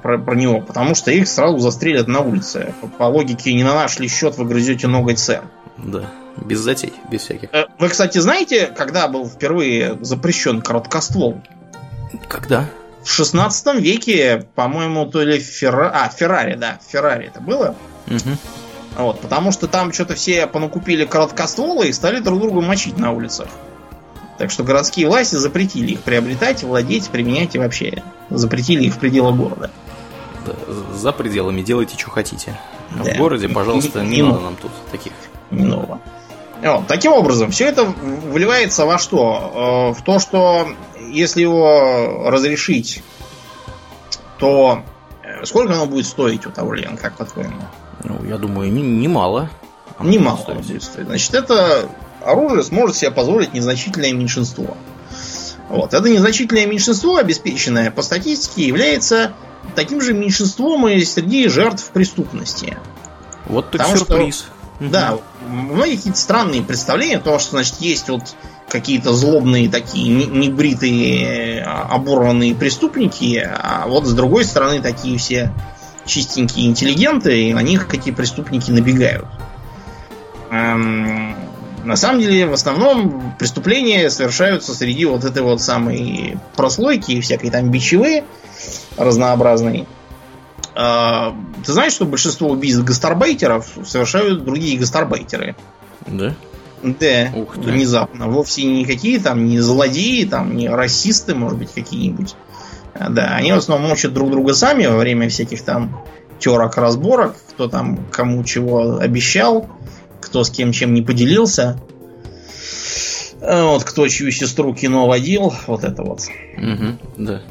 про, про него, потому что их сразу застрелят на улице. По, по логике, не на наш ли счет вы грызете ноготь сэр. Да, без затей, без всяких. Э, Вы, кстати, знаете, когда был впервые запрещен короткоствол? Когда? В 16 веке, по-моему, то ли Ферра... А, Феррари, да, Феррари это было. Мгм. Вот, потому что там что-то все понакупили короткостволы и стали друг друга мочить на улицах. Так что городские власти запретили их приобретать, владеть, применять и вообще запретили их в пределах города. Да, за пределами делайте, что хотите. А Да. В городе, пожалуйста, Не- не, не надо нам тут таких. Не нового. Вот, таким образом, все это выливается во что? Э, В то, что если его разрешить, то э, сколько оно будет стоить у того Лен, как по-твоему? Ну, я думаю, не- немало. А Немало стоить. будет стоить. Значит, это оружие сможет себе позволить незначительное меньшинство. Вот. Это незначительное меньшинство, обеспеченное по статистике, является таким же меньшинством и среди жертв преступности. Вот так Потому что- сюрприз. Мгм. Да, у многих какие-то странные представления, потому что, значит, есть вот какие-то злобные такие не- небритые, а, оборванные преступники, а вот с другой стороны такие все чистенькие интеллигенты, и на них эти преступники набегают. Эм, на самом деле, в основном преступления совершаются среди вот этой вот самой прослойки и всякой там бичевы разнообразной. А, Ты знаешь, что большинство убийств гастарбайтеров совершают другие гастарбайтеры? Да? Да, Ух ты. внезапно. Вовсе никакие там не злодеи, там не расисты, может быть, какие-нибудь. А, Да, они в основном мочат друг друга сами во время всяких там терок, разборок, кто там кому чего обещал, кто с кем чем не поделился. А, Вот кто чью сестру кино водил, вот это вот. Мгм, да.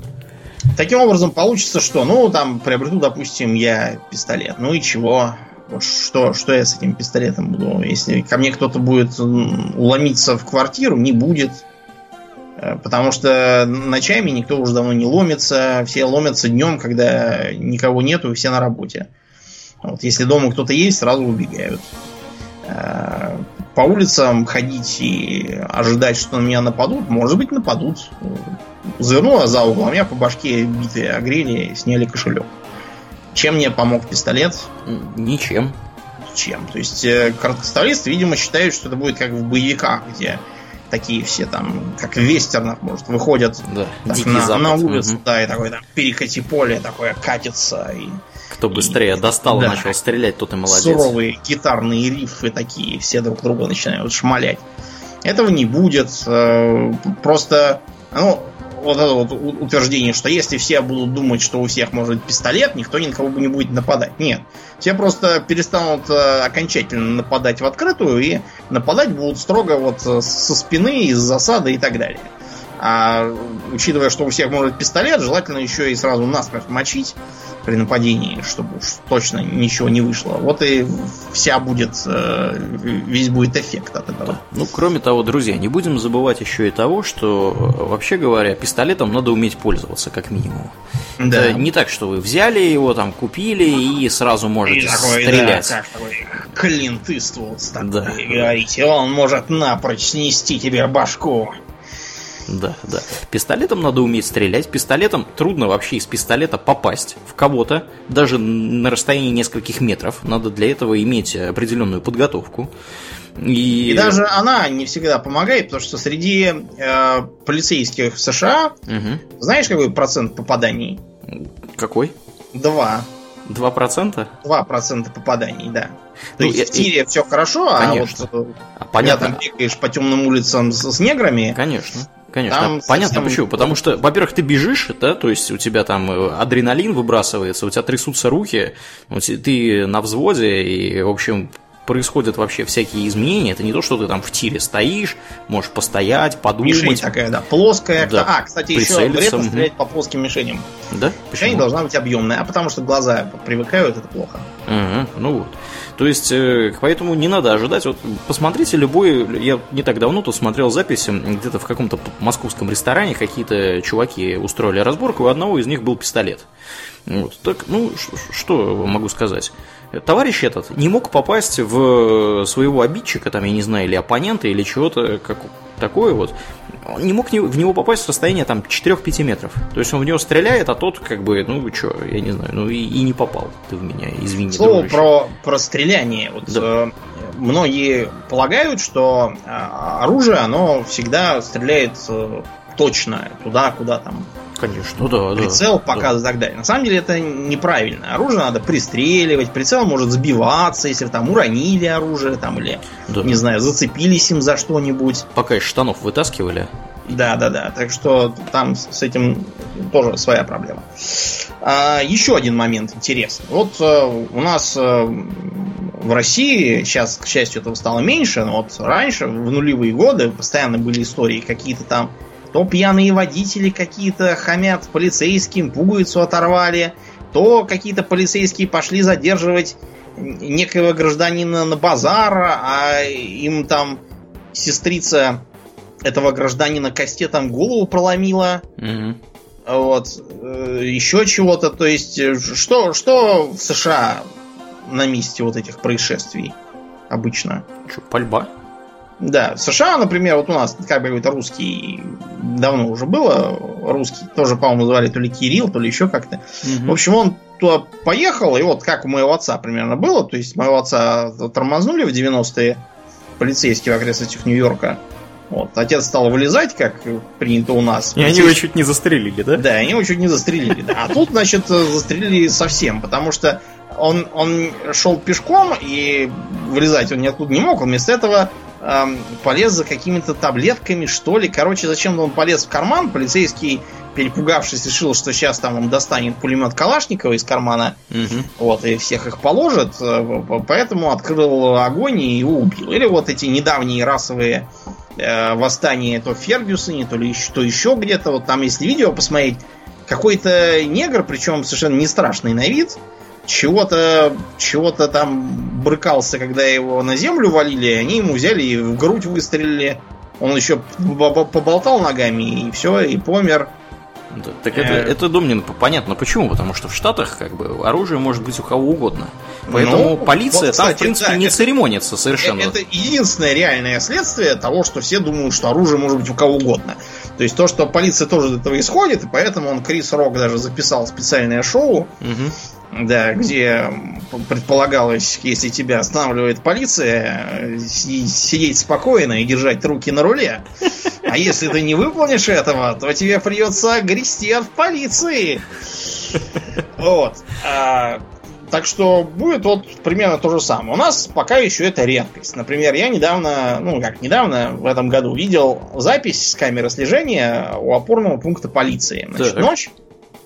Таким образом, получится, что, ну, там, приобрету, допустим, я пистолет. Ну и чего? Вот что, что я с этим пистолетом буду? Если ко мне кто-то будет ломиться в квартиру, не будет. Э, Потому что ночами никто уже давно не ломится. Все ломятся днем, когда никого нету, и все на работе. Вот, если дома кто-то есть, сразу убегают. Э, По улицам ходить и ожидать, что на меня нападут, может быть, нападут. Завернула за угол, а меня по башке битые огрели, сняли кошелек. Чем мне помог пистолет? Ничем. Чем? То есть э, короткоставлисты, видимо, считают, что это будет как в боевиках, где такие все там, как в вестернах, может, выходят Да. так на, запад. на улицу, Мгм. да, и такой там перекати поле такое катится, и Кто быстрее достал и Да. начал стрелять, тот и молодец. суровые гитарные рифы такие, все друг друга начинают шмалять. Этого не будет. э, Просто, ну, вот это вот утверждение, что если все будут думать, что у всех может быть пистолет, никто ни на кого бы не будет нападать. Нет. Все просто перестанут э, окончательно нападать в открытую и нападать будут строго вот э, со спины, из засады и так далее. А учитывая, что у всех может быть пистолет, желательно еще и сразу насмерть мочить при нападении, чтобы уж точно ничего не вышло. Вот и вся будет, э, весь будет эффект от этого. Ну, кроме того, друзья, не будем забывать еще и того, что, э, вообще говоря, пистолетом надо уметь пользоваться, как минимум. Да. Это не так, что вы взяли его, там, купили и сразу можете И такой, стрелять. да, как такой Клинт Иствуд такой, Да. говорите, он может напрочь снести тебе башку. Да, да. Пистолетом надо уметь стрелять. Пистолетом трудно вообще из пистолета попасть в кого-то, даже на расстоянии нескольких метров. Надо для этого иметь определенную подготовку. И, И даже она не всегда помогает, потому что среди э, полицейских в США, Мгм. знаешь, какой процент попаданий? Какой? Два. Два процента? Два процента попаданий, да. То Ну, есть я- в тире все хорошо, Конечно. а вот э, А, когда понятно. там бегаешь по темным улицам с, с неграми, Конечно. Конечно, Там понятно совсем- почему. Потому что, во-первых, ты бежишь, да, то есть у тебя там э, адреналин выбрасывается, у тебя трясутся руки, ты на взводе, и, в общем, происходят вообще всякие изменения. Это не то, что ты там в тире стоишь, можешь постоять, подумать. мишень такая, да, плоская. Да. А, кстати, еще вредно стрелять по плоским мишеням. Да? Мишень Почему? должна быть объемная, а потому что глаза привыкают, это плохо. Ага, ну вот. То есть, э, поэтому не надо ожидать. Вот посмотрите любой. Я не так давно тут смотрел записи, где-то в каком-то московском ресторане какие-то чуваки устроили разборку, у одного из них был пистолет. Вот. Так, ну, что могу сказать? Товарищ этот не мог попасть в своего обидчика, там, я не знаю, или оппонента, или чего-то как, такое вот. Он не мог в него попасть с расстояния там 4-5 метров. То есть он в него стреляет, а тот как бы, ну что, я не знаю, ну и, и не попал ты в меня, извини. Слово про, про стреляние. Вот, Да. э, многие полагают, что э, оружие, оно всегда стреляет э, точно туда, куда там Конечно, да, прицел да, показывать да. и так далее. На самом деле это неправильно. Оружие надо пристреливать, прицел может сбиваться, если там уронили оружие там или, да. не знаю, зацепились им за что-нибудь. Пока из штанов вытаскивали. Да, да, да. Так что там с этим тоже своя проблема. А, еще один момент интересный. Вот а, у нас а, в России сейчас, к счастью, этого стало меньше, но вот раньше, в нулевые годы, постоянно были истории какие-то там то пьяные водители какие-то хамят полицейским, пуговицу оторвали, то какие-то полицейские пошли задерживать некоего гражданина на базар, а им там сестрица этого гражданина кастетом голову проломила. Угу. Вот. Э, Еще чего-то. То есть, что, что в США на месте вот этих происшествий обычно? Что, пальба? Да, в США, например, вот у нас как бы какой-то русский давно уже было. Русский тоже, по-моему, звали то ли Кирилл, то ли еще как-то. Угу. В общем, он туда поехал, и вот как у моего отца примерно было. То есть моего отца тормознули в 90-е полицейские в окрестностях Нью-Йорка. Вот. Отец стал вылезать, как принято у нас. И они его чуть не застрелили, да? Да, они его чуть не застрелили. А тут, значит, застрелили совсем, потому что он, он шел пешком, и вылезать он ниоткуда не мог. Он вместо этого эм, полез за какими-то таблетками, что ли. Короче, зачем-то он полез в карман. Полицейский, перепугавшись, решил, что сейчас там он достанет пулемет Калашникова из кармана. Угу. Вот, и всех их положит. Э, поэтому открыл огонь и его убил. Или вот эти недавние расовые э, восстание то в Фергюсоне, то ли еще, то еще где-то. Вот там, если видео посмотреть, какой-то негр, причем совершенно не страшный на вид, чего-то чего-то там брыкался, когда его на землю валили, они ему взяли и в грудь выстрелили. Он еще поболтал ногами, и все, и помер. Да, так это, э. это Домнин, понятно почему, потому что в Штатах как бы оружие может быть у кого угодно. Поэтому ну, полиция вот, кстати, там, в принципе, да, не это, церемонится совершенно. Это единственное реальное следствие того, что все думают, что оружие может быть у кого угодно. То есть то, что полиция тоже от этого исходит, и поэтому он Крис Рок даже записал специальное шоу, угу. Да, где предполагалось, если тебя останавливает полиция, сидеть спокойно и держать руки на руле. А если ты не выполнишь этого, то тебе придется грести от полиции. Вот. А, так что будет вот примерно то же самое. У нас пока еще это редкость. Например, я недавно, ну как недавно, в этом году видел запись с камеры слежения у опорного пункта полиции. Значит, так. ночь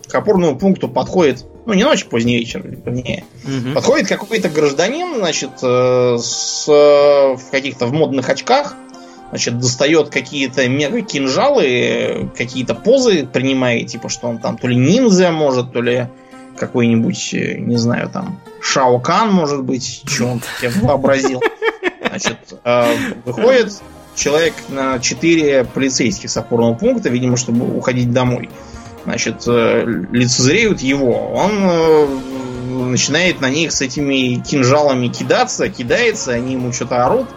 к опорному пункту подходит, ну не ночь, поздний вечер, вернее, угу. подходит какой-то гражданин, значит, э, с, в каких-то в модных очках, значит, достает какие-то мега кинжалы, какие-то позы принимает, типа, что он там то ли ниндзя может, то ли какой-нибудь, э, не знаю, там, Шаокан, может быть, что он себе вообразил. Значит, э, выходит человек на 4 полицейских с опорного пункта, видимо, чтобы уходить домой. Значит, э, лицезреют его. Он начинает на них с этими кинжалами кидаться, кидается, они ему что-то орут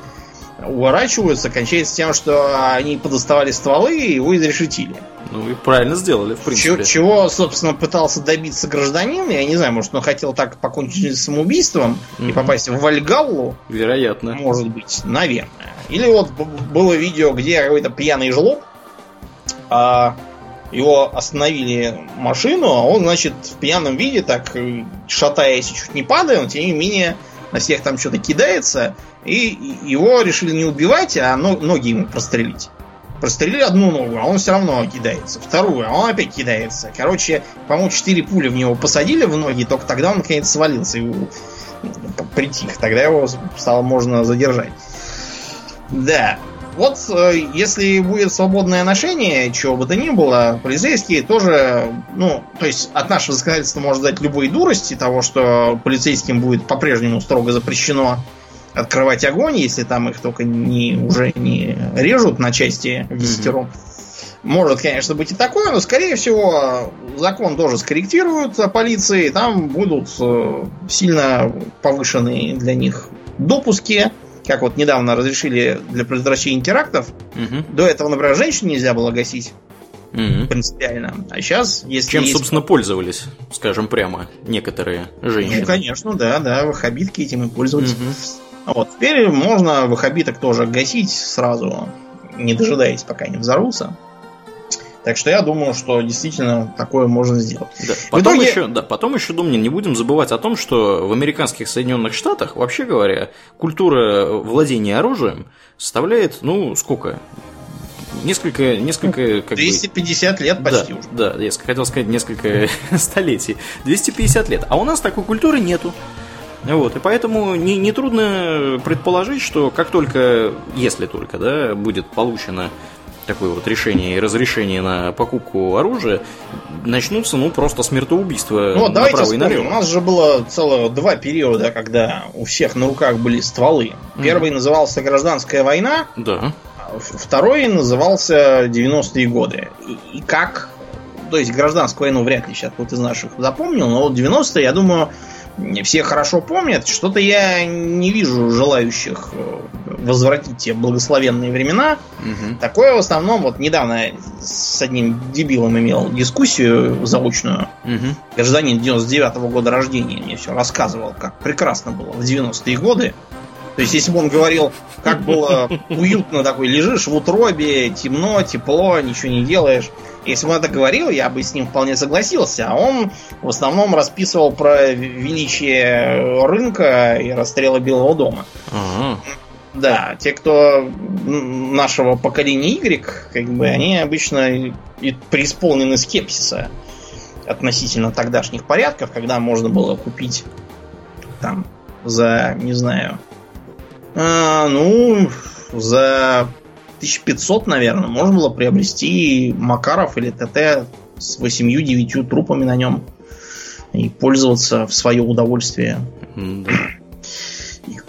уворачиваются, кончается тем, что они подоставали стволы и его изрешетили. Ну и правильно сделали, в принципе. Чего, чего, собственно, пытался добиться гражданин, я не знаю, может, он хотел так покончить с самоубийством mm-hmm. и попасть в Вальгаллу. Вероятно. Может быть, наверное. Или вот было видео, где какой-то пьяный жлоб, а его остановили машину, а он, значит, в пьяном виде, так шатаясь чуть не падая, но тем не менее на всех там что-то кидается, и его решили не убивать, а ноги ему прострелить. Прострелили одну ногу, а он все равно кидается. Вторую, а он опять кидается. Короче, по-моему, четыре пули в него посадили в ноги, только тогда он наконец свалился и притих. Тогда его стало можно задержать. Да. Вот э, если будет свободное ношение, чего бы то ни было, полицейские тоже, ну, то есть от нашего законодательства может дать любой дурости того, что полицейским будет по-прежнему строго запрещено открывать огонь, если там их только не, уже не режут на части в десятером. Mm-hmm. Может, конечно, быть и такое, но, скорее всего, закон тоже скорректируют полиции. Там будут э, сильно повышенные для них допуски. Как вот недавно разрешили для предотвращения терактов. Угу. До этого, например, женщин нельзя было гасить. Угу. Принципиально. А сейчас, если. Чем, есть... собственно, пользовались, скажем прямо, некоторые женщины. Ну, конечно, да, да, ваххабитки этим и пользовались. Угу. Вот, теперь можно ваххабиток тоже гасить сразу, не дожидаясь, пока они взорвутся. Так что я думаю, что действительно такое можно сделать. Да. Потом, итоге... еще, да, потом еще, Думнин, не будем забывать о том, что в американских Соединенных Штатах, вообще говоря, культура владения оружием составляет, ну, сколько? Несколько, несколько, как 250 бы... лет почти да, уже. Да, я хотел сказать несколько столетий. 250 лет. А у нас такой культуры нету. Вот, и поэтому не, не трудно предположить, что как только, если только, да, будет получено такое вот решение и разрешение на покупку оружия, начнутся, ну, просто смертоубийства ну, давайте направо и налево. У нас же было целых два периода, когда у всех на руках были стволы. Первый mm. назывался «Гражданская война», да. второй назывался «90-е годы». И, и как... То есть гражданскую войну вряд ли сейчас кто-то из наших запомнил, но вот 90-е, я думаю, все хорошо помнят. Что-то я не вижу желающих э, возвратить те благословенные времена. Угу. Такое в основном, вот недавно с одним дебилом имел дискуссию заочную. Угу. Гражданин 99 -го года рождения мне все рассказывал, как прекрасно было в 90-е годы. То есть, если бы он говорил, как было уютно такой, лежишь в утробе, темно, тепло, ничего не делаешь. Если бы он это говорил, я бы с ним вполне согласился. А он в основном расписывал про величие рынка и расстрелы Белого дома. Ага. Да, те, кто нашего поколения Y, как бы, они обычно и преисполнены скепсиса относительно тогдашних порядков, когда можно было купить там за, не знаю, а, ну, за 1500, наверное, можно было приобрести Макаров или ТТ с 8-9 трупами на нем и пользоваться в свое удовольствие. Да.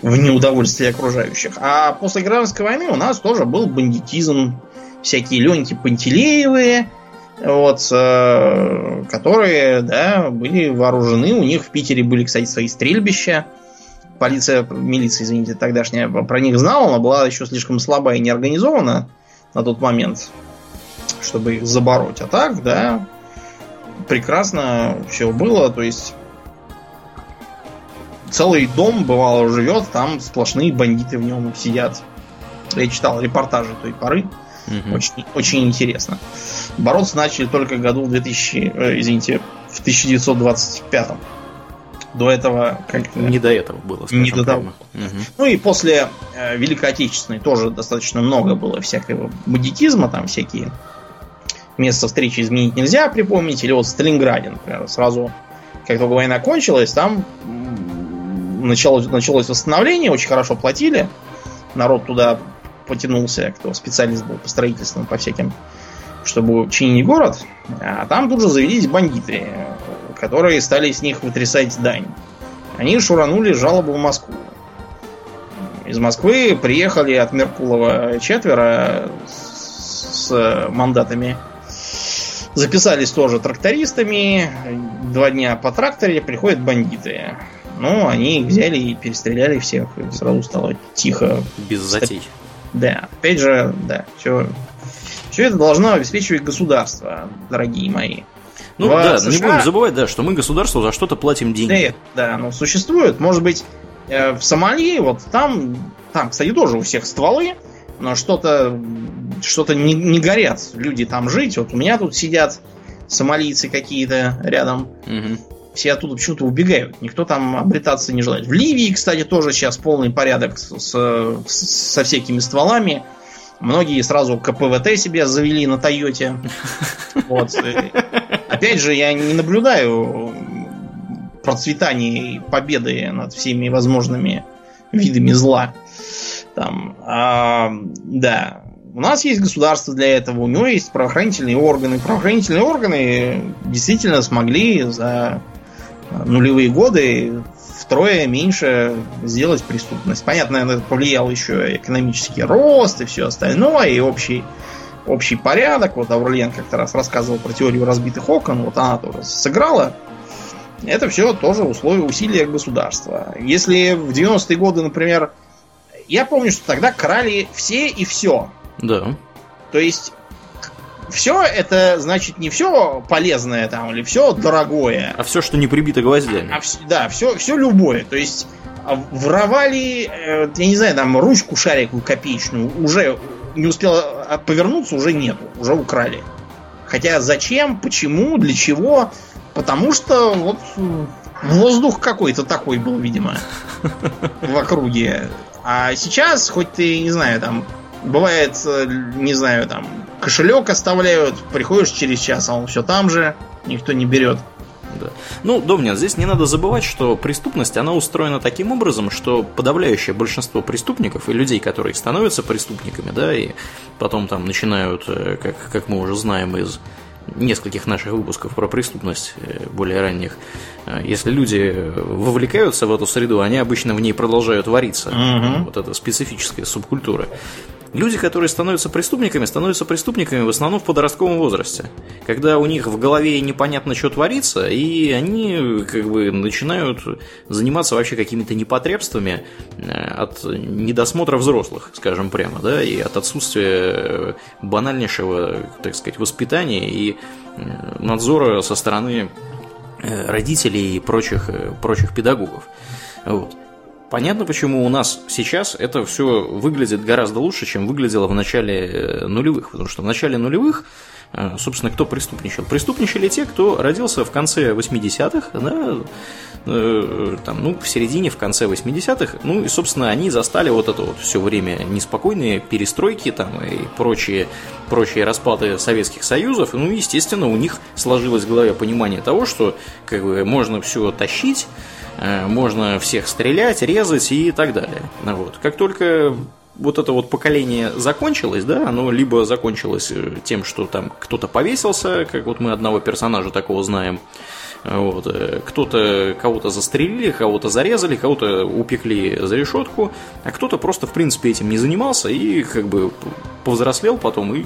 В неудовольствие окружающих. А после гражданской войны у нас тоже был бандитизм. Всякие Леньки Пантелеевы, вот, э, которые, да, были вооружены. У них в Питере были, кстати, свои стрельбища полиция, милиция, извините, тогдашняя про них знала, но была еще слишком слаба и неорганизована на тот момент, чтобы их забороть. А так, да, прекрасно все было. То есть целый дом, бывало, живет, там сплошные бандиты в нем сидят. Я читал репортажи той поры. Угу. Очень, очень интересно. Бороться начали только году в 2000, э, извините, в 1925. До этого как не до этого было. Не до того. Угу. Ну и после э, Великой Отечественной тоже достаточно много было всякого бандитизма, там всякие место встречи изменить нельзя припомнить. Или вот Сталинграде, например, сразу, как только война кончилась, там началось, началось восстановление, очень хорошо платили. Народ туда потянулся, кто специалист был по строительству, по всяким, чтобы чинить город. А там тут же завелись бандиты которые стали с них вытрясать дань. Они шуранули жалобу в Москву. Из Москвы приехали от Меркулова четверо с мандатами. Записались тоже трактористами. Два дня по тракторе приходят бандиты. Ну, они их взяли и перестреляли всех. И сразу стало тихо. Без затей. Да, опять же, да, все, все это должно обеспечивать государство, дорогие мои. Ну да, США... не будем забывать, да, что мы государству за что-то платим деньги. Да, да, оно существует. Может быть, э, в Сомали, вот там, там, кстати, тоже у всех стволы, но что-то что-то не, не горят люди там жить. Вот у меня тут сидят сомалийцы какие-то рядом. Угу. Все оттуда почему-то убегают. Никто там обретаться не желает. В Ливии, кстати, тоже сейчас полный порядок с, с, со всякими стволами. Многие сразу КПВТ себе завели на Тойоте. Вот. Опять же, я не наблюдаю процветания и победы над всеми возможными видами зла. Там, а, да. У нас есть государство для этого, у него есть правоохранительные органы. Правоохранительные органы действительно смогли за нулевые годы втрое меньше сделать преступность. Понятно, это повлиял еще экономический рост и все остальное, и общий, общий порядок. Вот Аурлиен как-то раз рассказывал про теорию разбитых окон, вот она тоже сыграла. Это все тоже условия усилия государства. Если в 90-е годы, например, я помню, что тогда крали все и все. Да. То есть все это значит не все полезное там или все дорогое. А все, что не прибито гвоздями. А, да, все, все любое. То есть а, воровали, э, я не знаю, там ручку шариковую копеечную, уже не успела повернуться, уже нету, уже украли. Хотя зачем, почему, для чего? Потому что вот воздух какой-то такой был, видимо, в округе. А сейчас, хоть ты, не знаю, там, бывает, не знаю, там, кошелек оставляют, приходишь через час, а он все там же, никто не берет. Да. Ну, Домнин, здесь не надо забывать, что преступность, она устроена таким образом, что подавляющее большинство преступников и людей, которые становятся преступниками, да, и потом там начинают, э, как, как мы уже знаем из нескольких наших выпусков про преступность э, более ранних, э, если люди вовлекаются в эту среду, они обычно в ней продолжают вариться. Угу. Вот эта специфическая субкультура. Люди, которые становятся преступниками, становятся преступниками в основном в подростковом возрасте, когда у них в голове непонятно, что творится, и они как бы начинают заниматься вообще какими-то непотребствами э, от недосмотра взрослых, скажем прямо, да, и от отсутствия банальнейшего, так сказать, воспитания и э, надзора со стороны э, родителей и прочих, прочих педагогов. Вот. Понятно, почему у нас сейчас это все выглядит гораздо лучше, чем выглядело в начале э, нулевых. Потому что в начале нулевых, э, собственно, кто преступничал? Преступничали те, кто родился в конце 80-х, да, э, там, ну, в середине, в конце 80-х, ну, и, собственно, они застали вот это вот все время неспокойные перестройки там и прочие, прочие распады Советских Союзов, ну, естественно, у них сложилось в голове понимание того, что, как бы, можно все тащить, можно всех стрелять, резать и так далее. Ну вот. Как только вот это вот поколение закончилось, да, оно либо закончилось э, тем, что там кто-то повесился, как вот мы одного персонажа такого знаем, вот. Э, кто-то кого-то застрелили, кого-то зарезали, кого-то упекли за решетку, а кто-то просто, в принципе, этим не занимался и как бы повзрослел потом и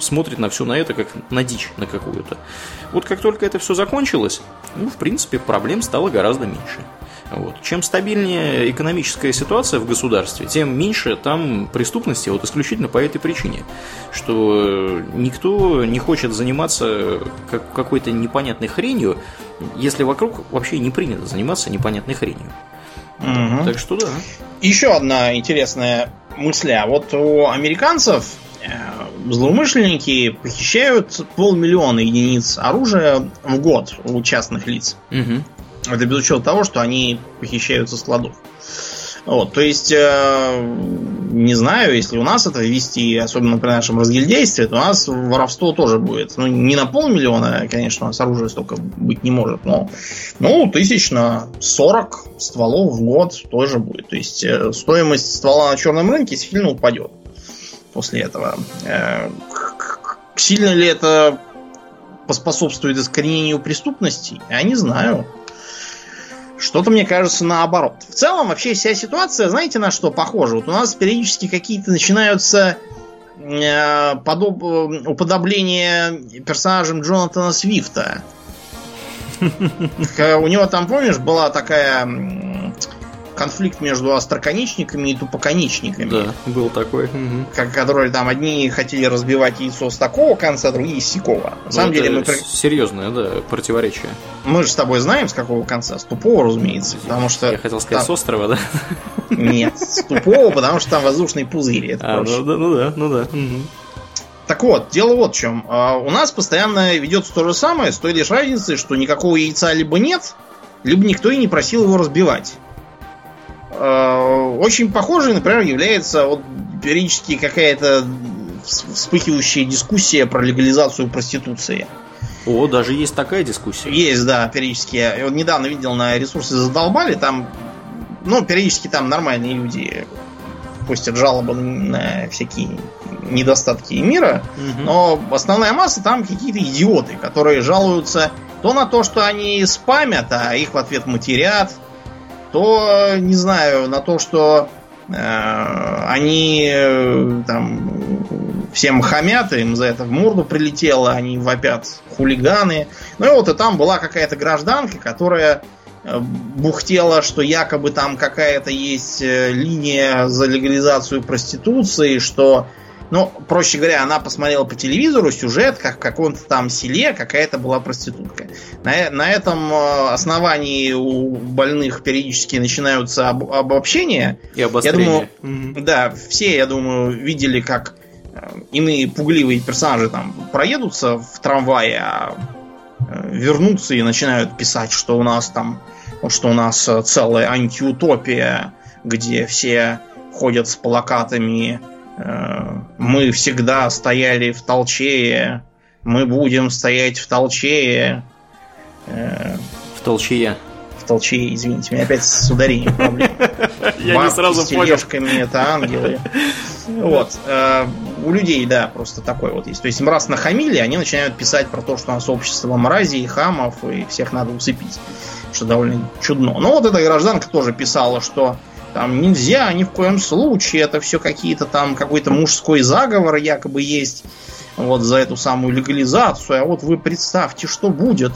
смотрит на все на это как на дичь на какую-то. Вот как только это все закончилось, ну, в принципе, проблем стало гораздо меньше. Вот. Чем стабильнее экономическая ситуация в государстве, тем меньше там преступности вот исключительно по этой причине, что никто не хочет заниматься как, какой-то непонятной хренью, если вокруг вообще не принято заниматься непонятной хренью. Угу. Так что да. Еще одна интересная мысля. Вот у американцев э, злоумышленники похищают полмиллиона единиц оружия в год у частных лиц. Угу. Это без учета того, что они похищают со складов. Вот, то есть, э, не знаю, если у нас это вести, особенно при нашем разгильдействе, то у нас воровство тоже будет. Ну, не на полмиллиона, конечно, у нас оружия столько быть не может, но ну, тысяч на 40 стволов в год тоже будет. То есть, э, стоимость ствола на черном рынке сильно упадет после этого. Э, сильно ли это поспособствует искоренению преступности? Я не знаю. Что-то мне кажется наоборот. В целом, вообще вся ситуация, знаете, на что похожа? Вот у нас периодически какие-то начинаются э, подоб... уподобления персонажем Джонатана Свифта. У него там, помнишь, была такая конфликт между остроконечниками и тупоконечниками. Да, был такой. Как, которые там одни хотели разбивать яйцо с такого конца, другие с сякого. На самом ну, деле мы... Серьезное, да, противоречие. Мы же с тобой знаем, с какого конца. С тупого, разумеется. Потому что... Я хотел сказать, там... с острова, да? Нет, с тупого, потому что там воздушный пузырь. Это а, ну, да, ну да, ну да. Так вот, дело вот в чем. А, у нас постоянно ведется то же самое, с той лишь разницей, что никакого яйца либо нет, либо никто и не просил его разбивать. Э, очень похожей, например, является вот периодически какая-то вспыхивающая дискуссия про легализацию проституции. О, даже есть такая дискуссия. Есть, да, периодически. Я вот недавно видел на ресурсы задолбали, там, ну, периодически там нормальные люди пустят жалобы на всякие недостатки мира, угу. но основная масса там какие-то идиоты, которые жалуются то на то, что они спамят, а их в ответ матерят, то, не знаю, на то, что э, они э, там всем хамят, им за это в морду прилетело, они вопят хулиганы. Ну и вот и там была какая-то гражданка, которая э, бухтела, что якобы там какая-то есть э, линия за легализацию проституции, что ну, проще говоря, она посмотрела по телевизору сюжет, как в каком-то там селе какая-то была проститутка. На, на этом э, основании у больных периодически начинаются об, обобщения. И обострения. Я думаю, mm-hmm. да, все, я думаю, видели, как иные пугливые персонажи там проедутся в трамвае, а вернутся и начинают писать, что у нас там, что у нас целая антиутопия, где все ходят с плакатами «Мы всегда стояли в толчее», «Мы будем стоять в толчее», в толчее. В толчее, извините, меня опять с ударением проблем. Я не сразу тележками это ангелы. Вот. Э, у людей, да, просто такой вот есть. То есть им раз нахамили, они начинают писать про то, что у нас общество мразей, хамов, и всех надо усыпить. Что довольно чудно. Но вот эта гражданка тоже писала, что там нельзя ни в коем случае, это все какие-то там, какой-то мужской заговор якобы есть вот за эту самую легализацию. А вот вы представьте, что будет.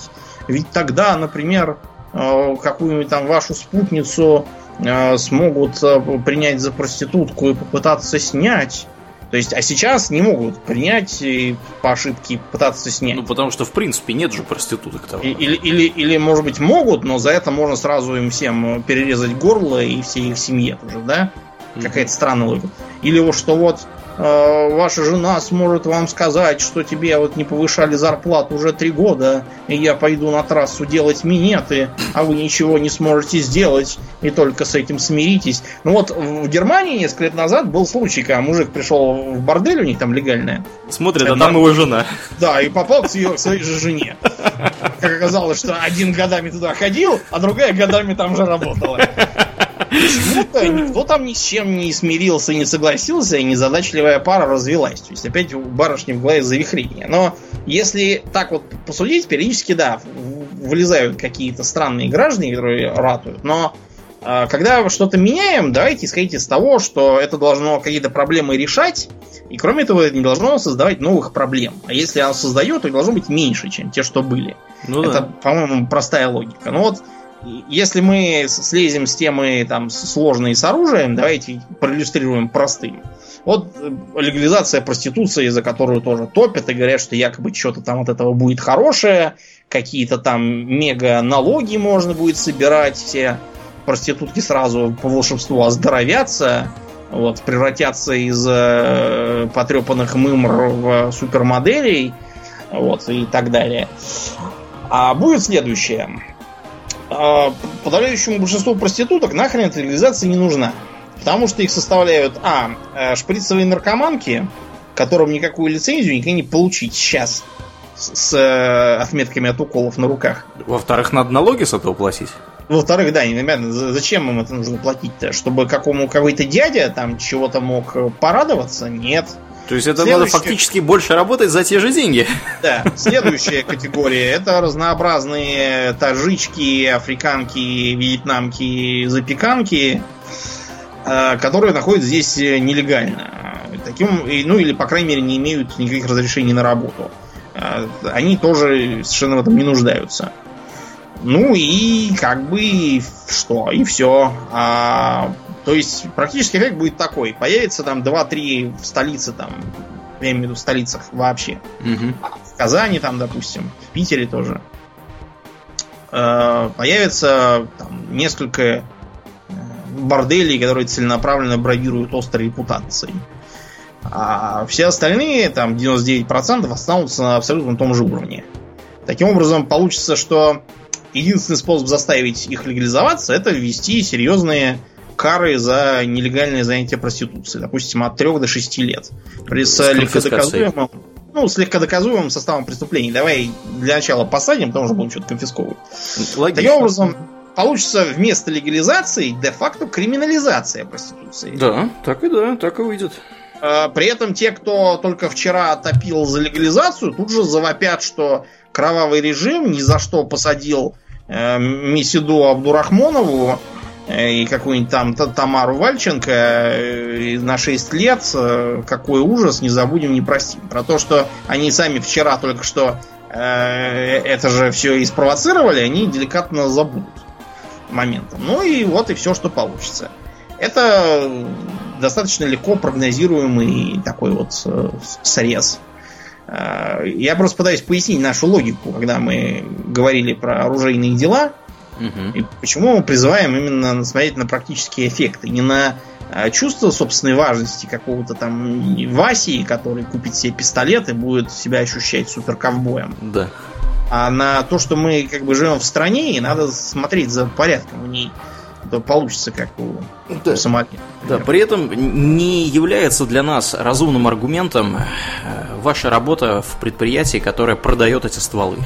Ведь тогда, например, э, какую-нибудь там вашу спутницу э, смогут э, принять за проститутку и попытаться снять. То есть, а сейчас не могут принять и по ошибке пытаться снять. Ну, потому что, в принципе, нет же проституток того. Или, или, или, может быть, могут, но за это можно сразу им всем перерезать горло и всей их семье тоже, да? Mm-hmm. Какая-то странная логика. Или вот что вот ваша жена сможет вам сказать, что тебе вот не повышали зарплату уже три года, и я пойду на трассу делать минеты, а вы ничего не сможете сделать, и только с этим смиритесь. Ну вот в Германии несколько лет назад был случай, когда мужик пришел в бордель, у них там легальная. Смотрит, а там его жена. Да, и попал к, ее, к своей же жене. Как оказалось, что один годами туда ходил, а другая годами там же работала. Почему-то никто там ни с чем не смирился, не согласился, и незадачливая пара развелась. То есть опять у барышни в голове завихрение. Но если так вот посудить, периодически, да, вылезают какие-то странные граждане, которые ратуют, но а, когда что-то меняем, давайте исходить из того, что это должно какие-то проблемы решать, и кроме того, это не должно создавать новых проблем. А если оно создает, то должно быть меньше, чем те, что были. Ну, это, да. по-моему, простая логика. Ну вот, если мы слезем с темы там сложной с оружием, давайте проиллюстрируем простым. Вот э, легализация проституции, за которую тоже топят и говорят, что якобы что-то там от этого будет хорошее, какие-то там мега налоги можно будет собирать, все проститутки сразу по волшебству оздоровятся, вот, превратятся из э, потрепанных мымр в супермоделей, вот, и так далее. А будет следующее. А, подавляющему большинству проституток нахрен эта легализация не нужна. Потому что их составляют, а, э, шприцевые наркоманки, которым никакую лицензию никогда не получить сейчас с, с э, отметками от уколов на руках. Во-вторых, надо налоги с этого платить. Во-вторых, да, непонятно, зачем им это нужно платить-то? Чтобы какому какой-то дядя там чего-то мог порадоваться? Нет. То есть это Следующая... надо фактически больше работать за те же деньги. Да. Следующая категория это разнообразные таджички, африканки, вьетнамки, запеканки, э, которые находятся здесь нелегально. Таким, ну или, по крайней мере, не имеют никаких разрешений на работу. Э, они тоже совершенно в этом не нуждаются. Ну и как бы что, и все. А то есть практически эффект будет такой. Появится там 2-3 в столице, там, я имею в виду в столицах вообще. Угу. В Казани там, допустим, в Питере тоже. Э, появится там, несколько э, борделей, которые целенаправленно бравируют острой репутацией. А все остальные, там 99%, останутся на абсолютно том же уровне. Таким образом, получится, что единственный способ заставить их легализоваться, это ввести серьезные кары за нелегальное занятие проституцией. Допустим, от 3 до 6 лет. При с, легкодоказуемым, ну, с легкодоказуемым составом преступлений. Давай для начала посадим, потом уже будем что-то конфисковывать. Логично. Таким образом, получится вместо легализации де-факто криминализация проституции. Да, так и да, так и выйдет. А, при этом те, кто только вчера топил за легализацию, тут же завопят, что кровавый режим ни за что посадил э, Месиду Абдурахмонову и какую-нибудь там Тамару Вальченко э, на 6 лет, э, какой ужас, не забудем, не простим. Про то, что они сами вчера только что это же все и спровоцировали, они деликатно забудут моментом. Ну и вот и все, что получится. Это достаточно легко прогнозируемый такой вот срез. Я просто пытаюсь пояснить нашу логику, когда мы говорили про оружейные дела. Угу. И почему мы призываем именно смотреть на практические эффекты, не на э, чувство собственной важности какого-то там Васи, который купит себе пистолет и будет себя ощущать супер ковбоем. Да. А на то, что мы как бы живем в стране, и надо смотреть за порядком в ней. Это получится как у, Да. у Сомали. Да, при этом не является для нас разумным аргументом э, ваша работа в предприятии, которое продает эти стволы.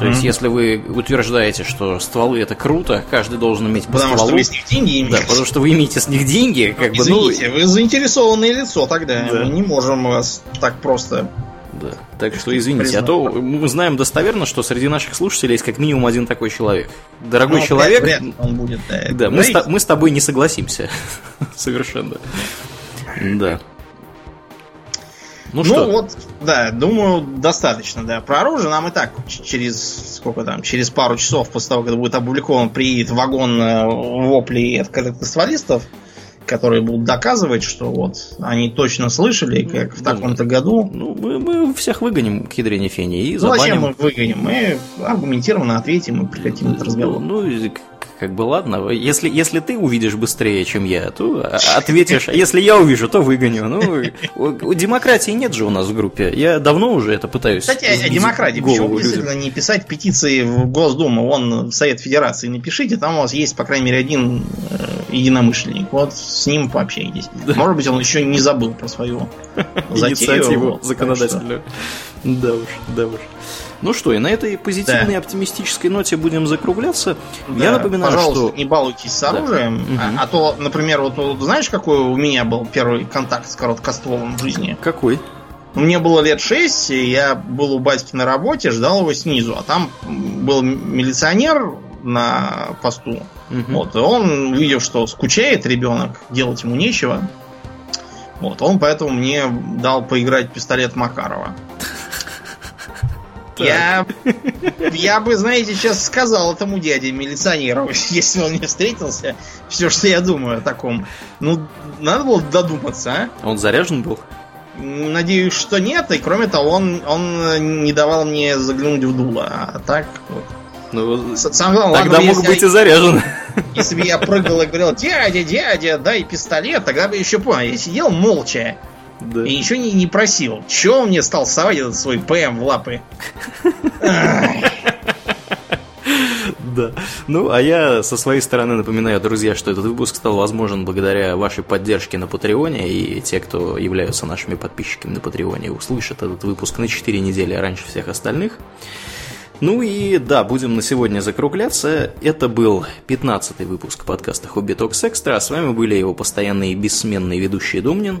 То есть, если вы утверждаете, что стволы это круто, каждый должен иметь по Потому что стволу. вы с них деньги Да, имеете. потому что вы имеете с них деньги, как бы, ну, Извините, вы заинтересованное лицо тогда. Да. Мы не можем вас так просто... Да. Так что извините, а то мы знаем достоверно, что среди наших слушателей есть как минимум один такой человек. Дорогой Ну, человек, вряд- вряд он будет, да. да, мы с, мы с тобой не согласимся. Совершенно. Да. Ну, Ну, что? вот, да, думаю, достаточно, да. Про оружие нам и так через сколько там, через пару часов после того, когда будет опубликован, приедет вагон э, воплей от короткостволистов, которые будут доказывать, что вот они точно слышали, как в Ну, таком-то году. Ну, мы, мы всех выгоним к ядрене фени и Ну, зачем забаним. мы выгоним? Мы аргументированно ответим и прекратим этот разговор. Ну, и к- как бы ладно. Если, если ты увидишь быстрее, чем я, то а- ответишь. А если я увижу, то выгоню. Ну, у, у демократии нет же у нас в группе. Я давно уже это пытаюсь. Кстати, о демократии. Почему действительно не писать петиции в Госдуму? Вон в Совет Федерации напишите, там у вас есть, по крайней мере, один э, единомышленник. Вот с ним пообщайтесь. Может быть, он еще не забыл про свою затею. инициативу законодательную. Да уж, да уж. Ну что, и на этой позитивной, Да. оптимистической ноте будем закругляться. что, Я да, напоминаю, пожалуйста, что... не балуйтесь с Да. оружием. Мгм. А, а то, например, вот, вот знаешь, какой у меня был первый контакт с короткостволом в жизни? Какой? Мне было лет 6, и я был у батьки на работе, ждал его снизу. А там был милиционер на посту. Мгм. Вот, и он, увидев, что скучает ребенок, делать ему нечего, вот, он поэтому мне дал поиграть пистолет Макарова. Я, я бы, знаете, сейчас сказал этому дяде милиционеру, если он мне встретился, все, что я думаю о таком. Ну, надо было додуматься, а? Он заряжен был? Надеюсь, что нет, и кроме того, он, он не давал мне заглянуть в дуло. А так, вот. Ну, С- Самое главное, тогда ладно мог быть и заряжен. Если бы я прыгал и говорил, дядя, дядя, дай пистолет, тогда бы еще понял. Я сидел молча Да. и ничего не, не просил. Че он мне стал совать этот свой ПМ в лапы? Да. Ну, а я со своей стороны напоминаю, друзья, что этот выпуск стал возможен благодаря вашей поддержке на Патреоне, и те, кто являются нашими подписчиками на Патреоне, услышат этот выпуск на 4 недели раньше всех остальных. Ну и да, будем на сегодня закругляться. Это был 15-й выпуск подкаста Хобби Токс Экстра. С вами были его постоянные бессменные ведущие Домнин.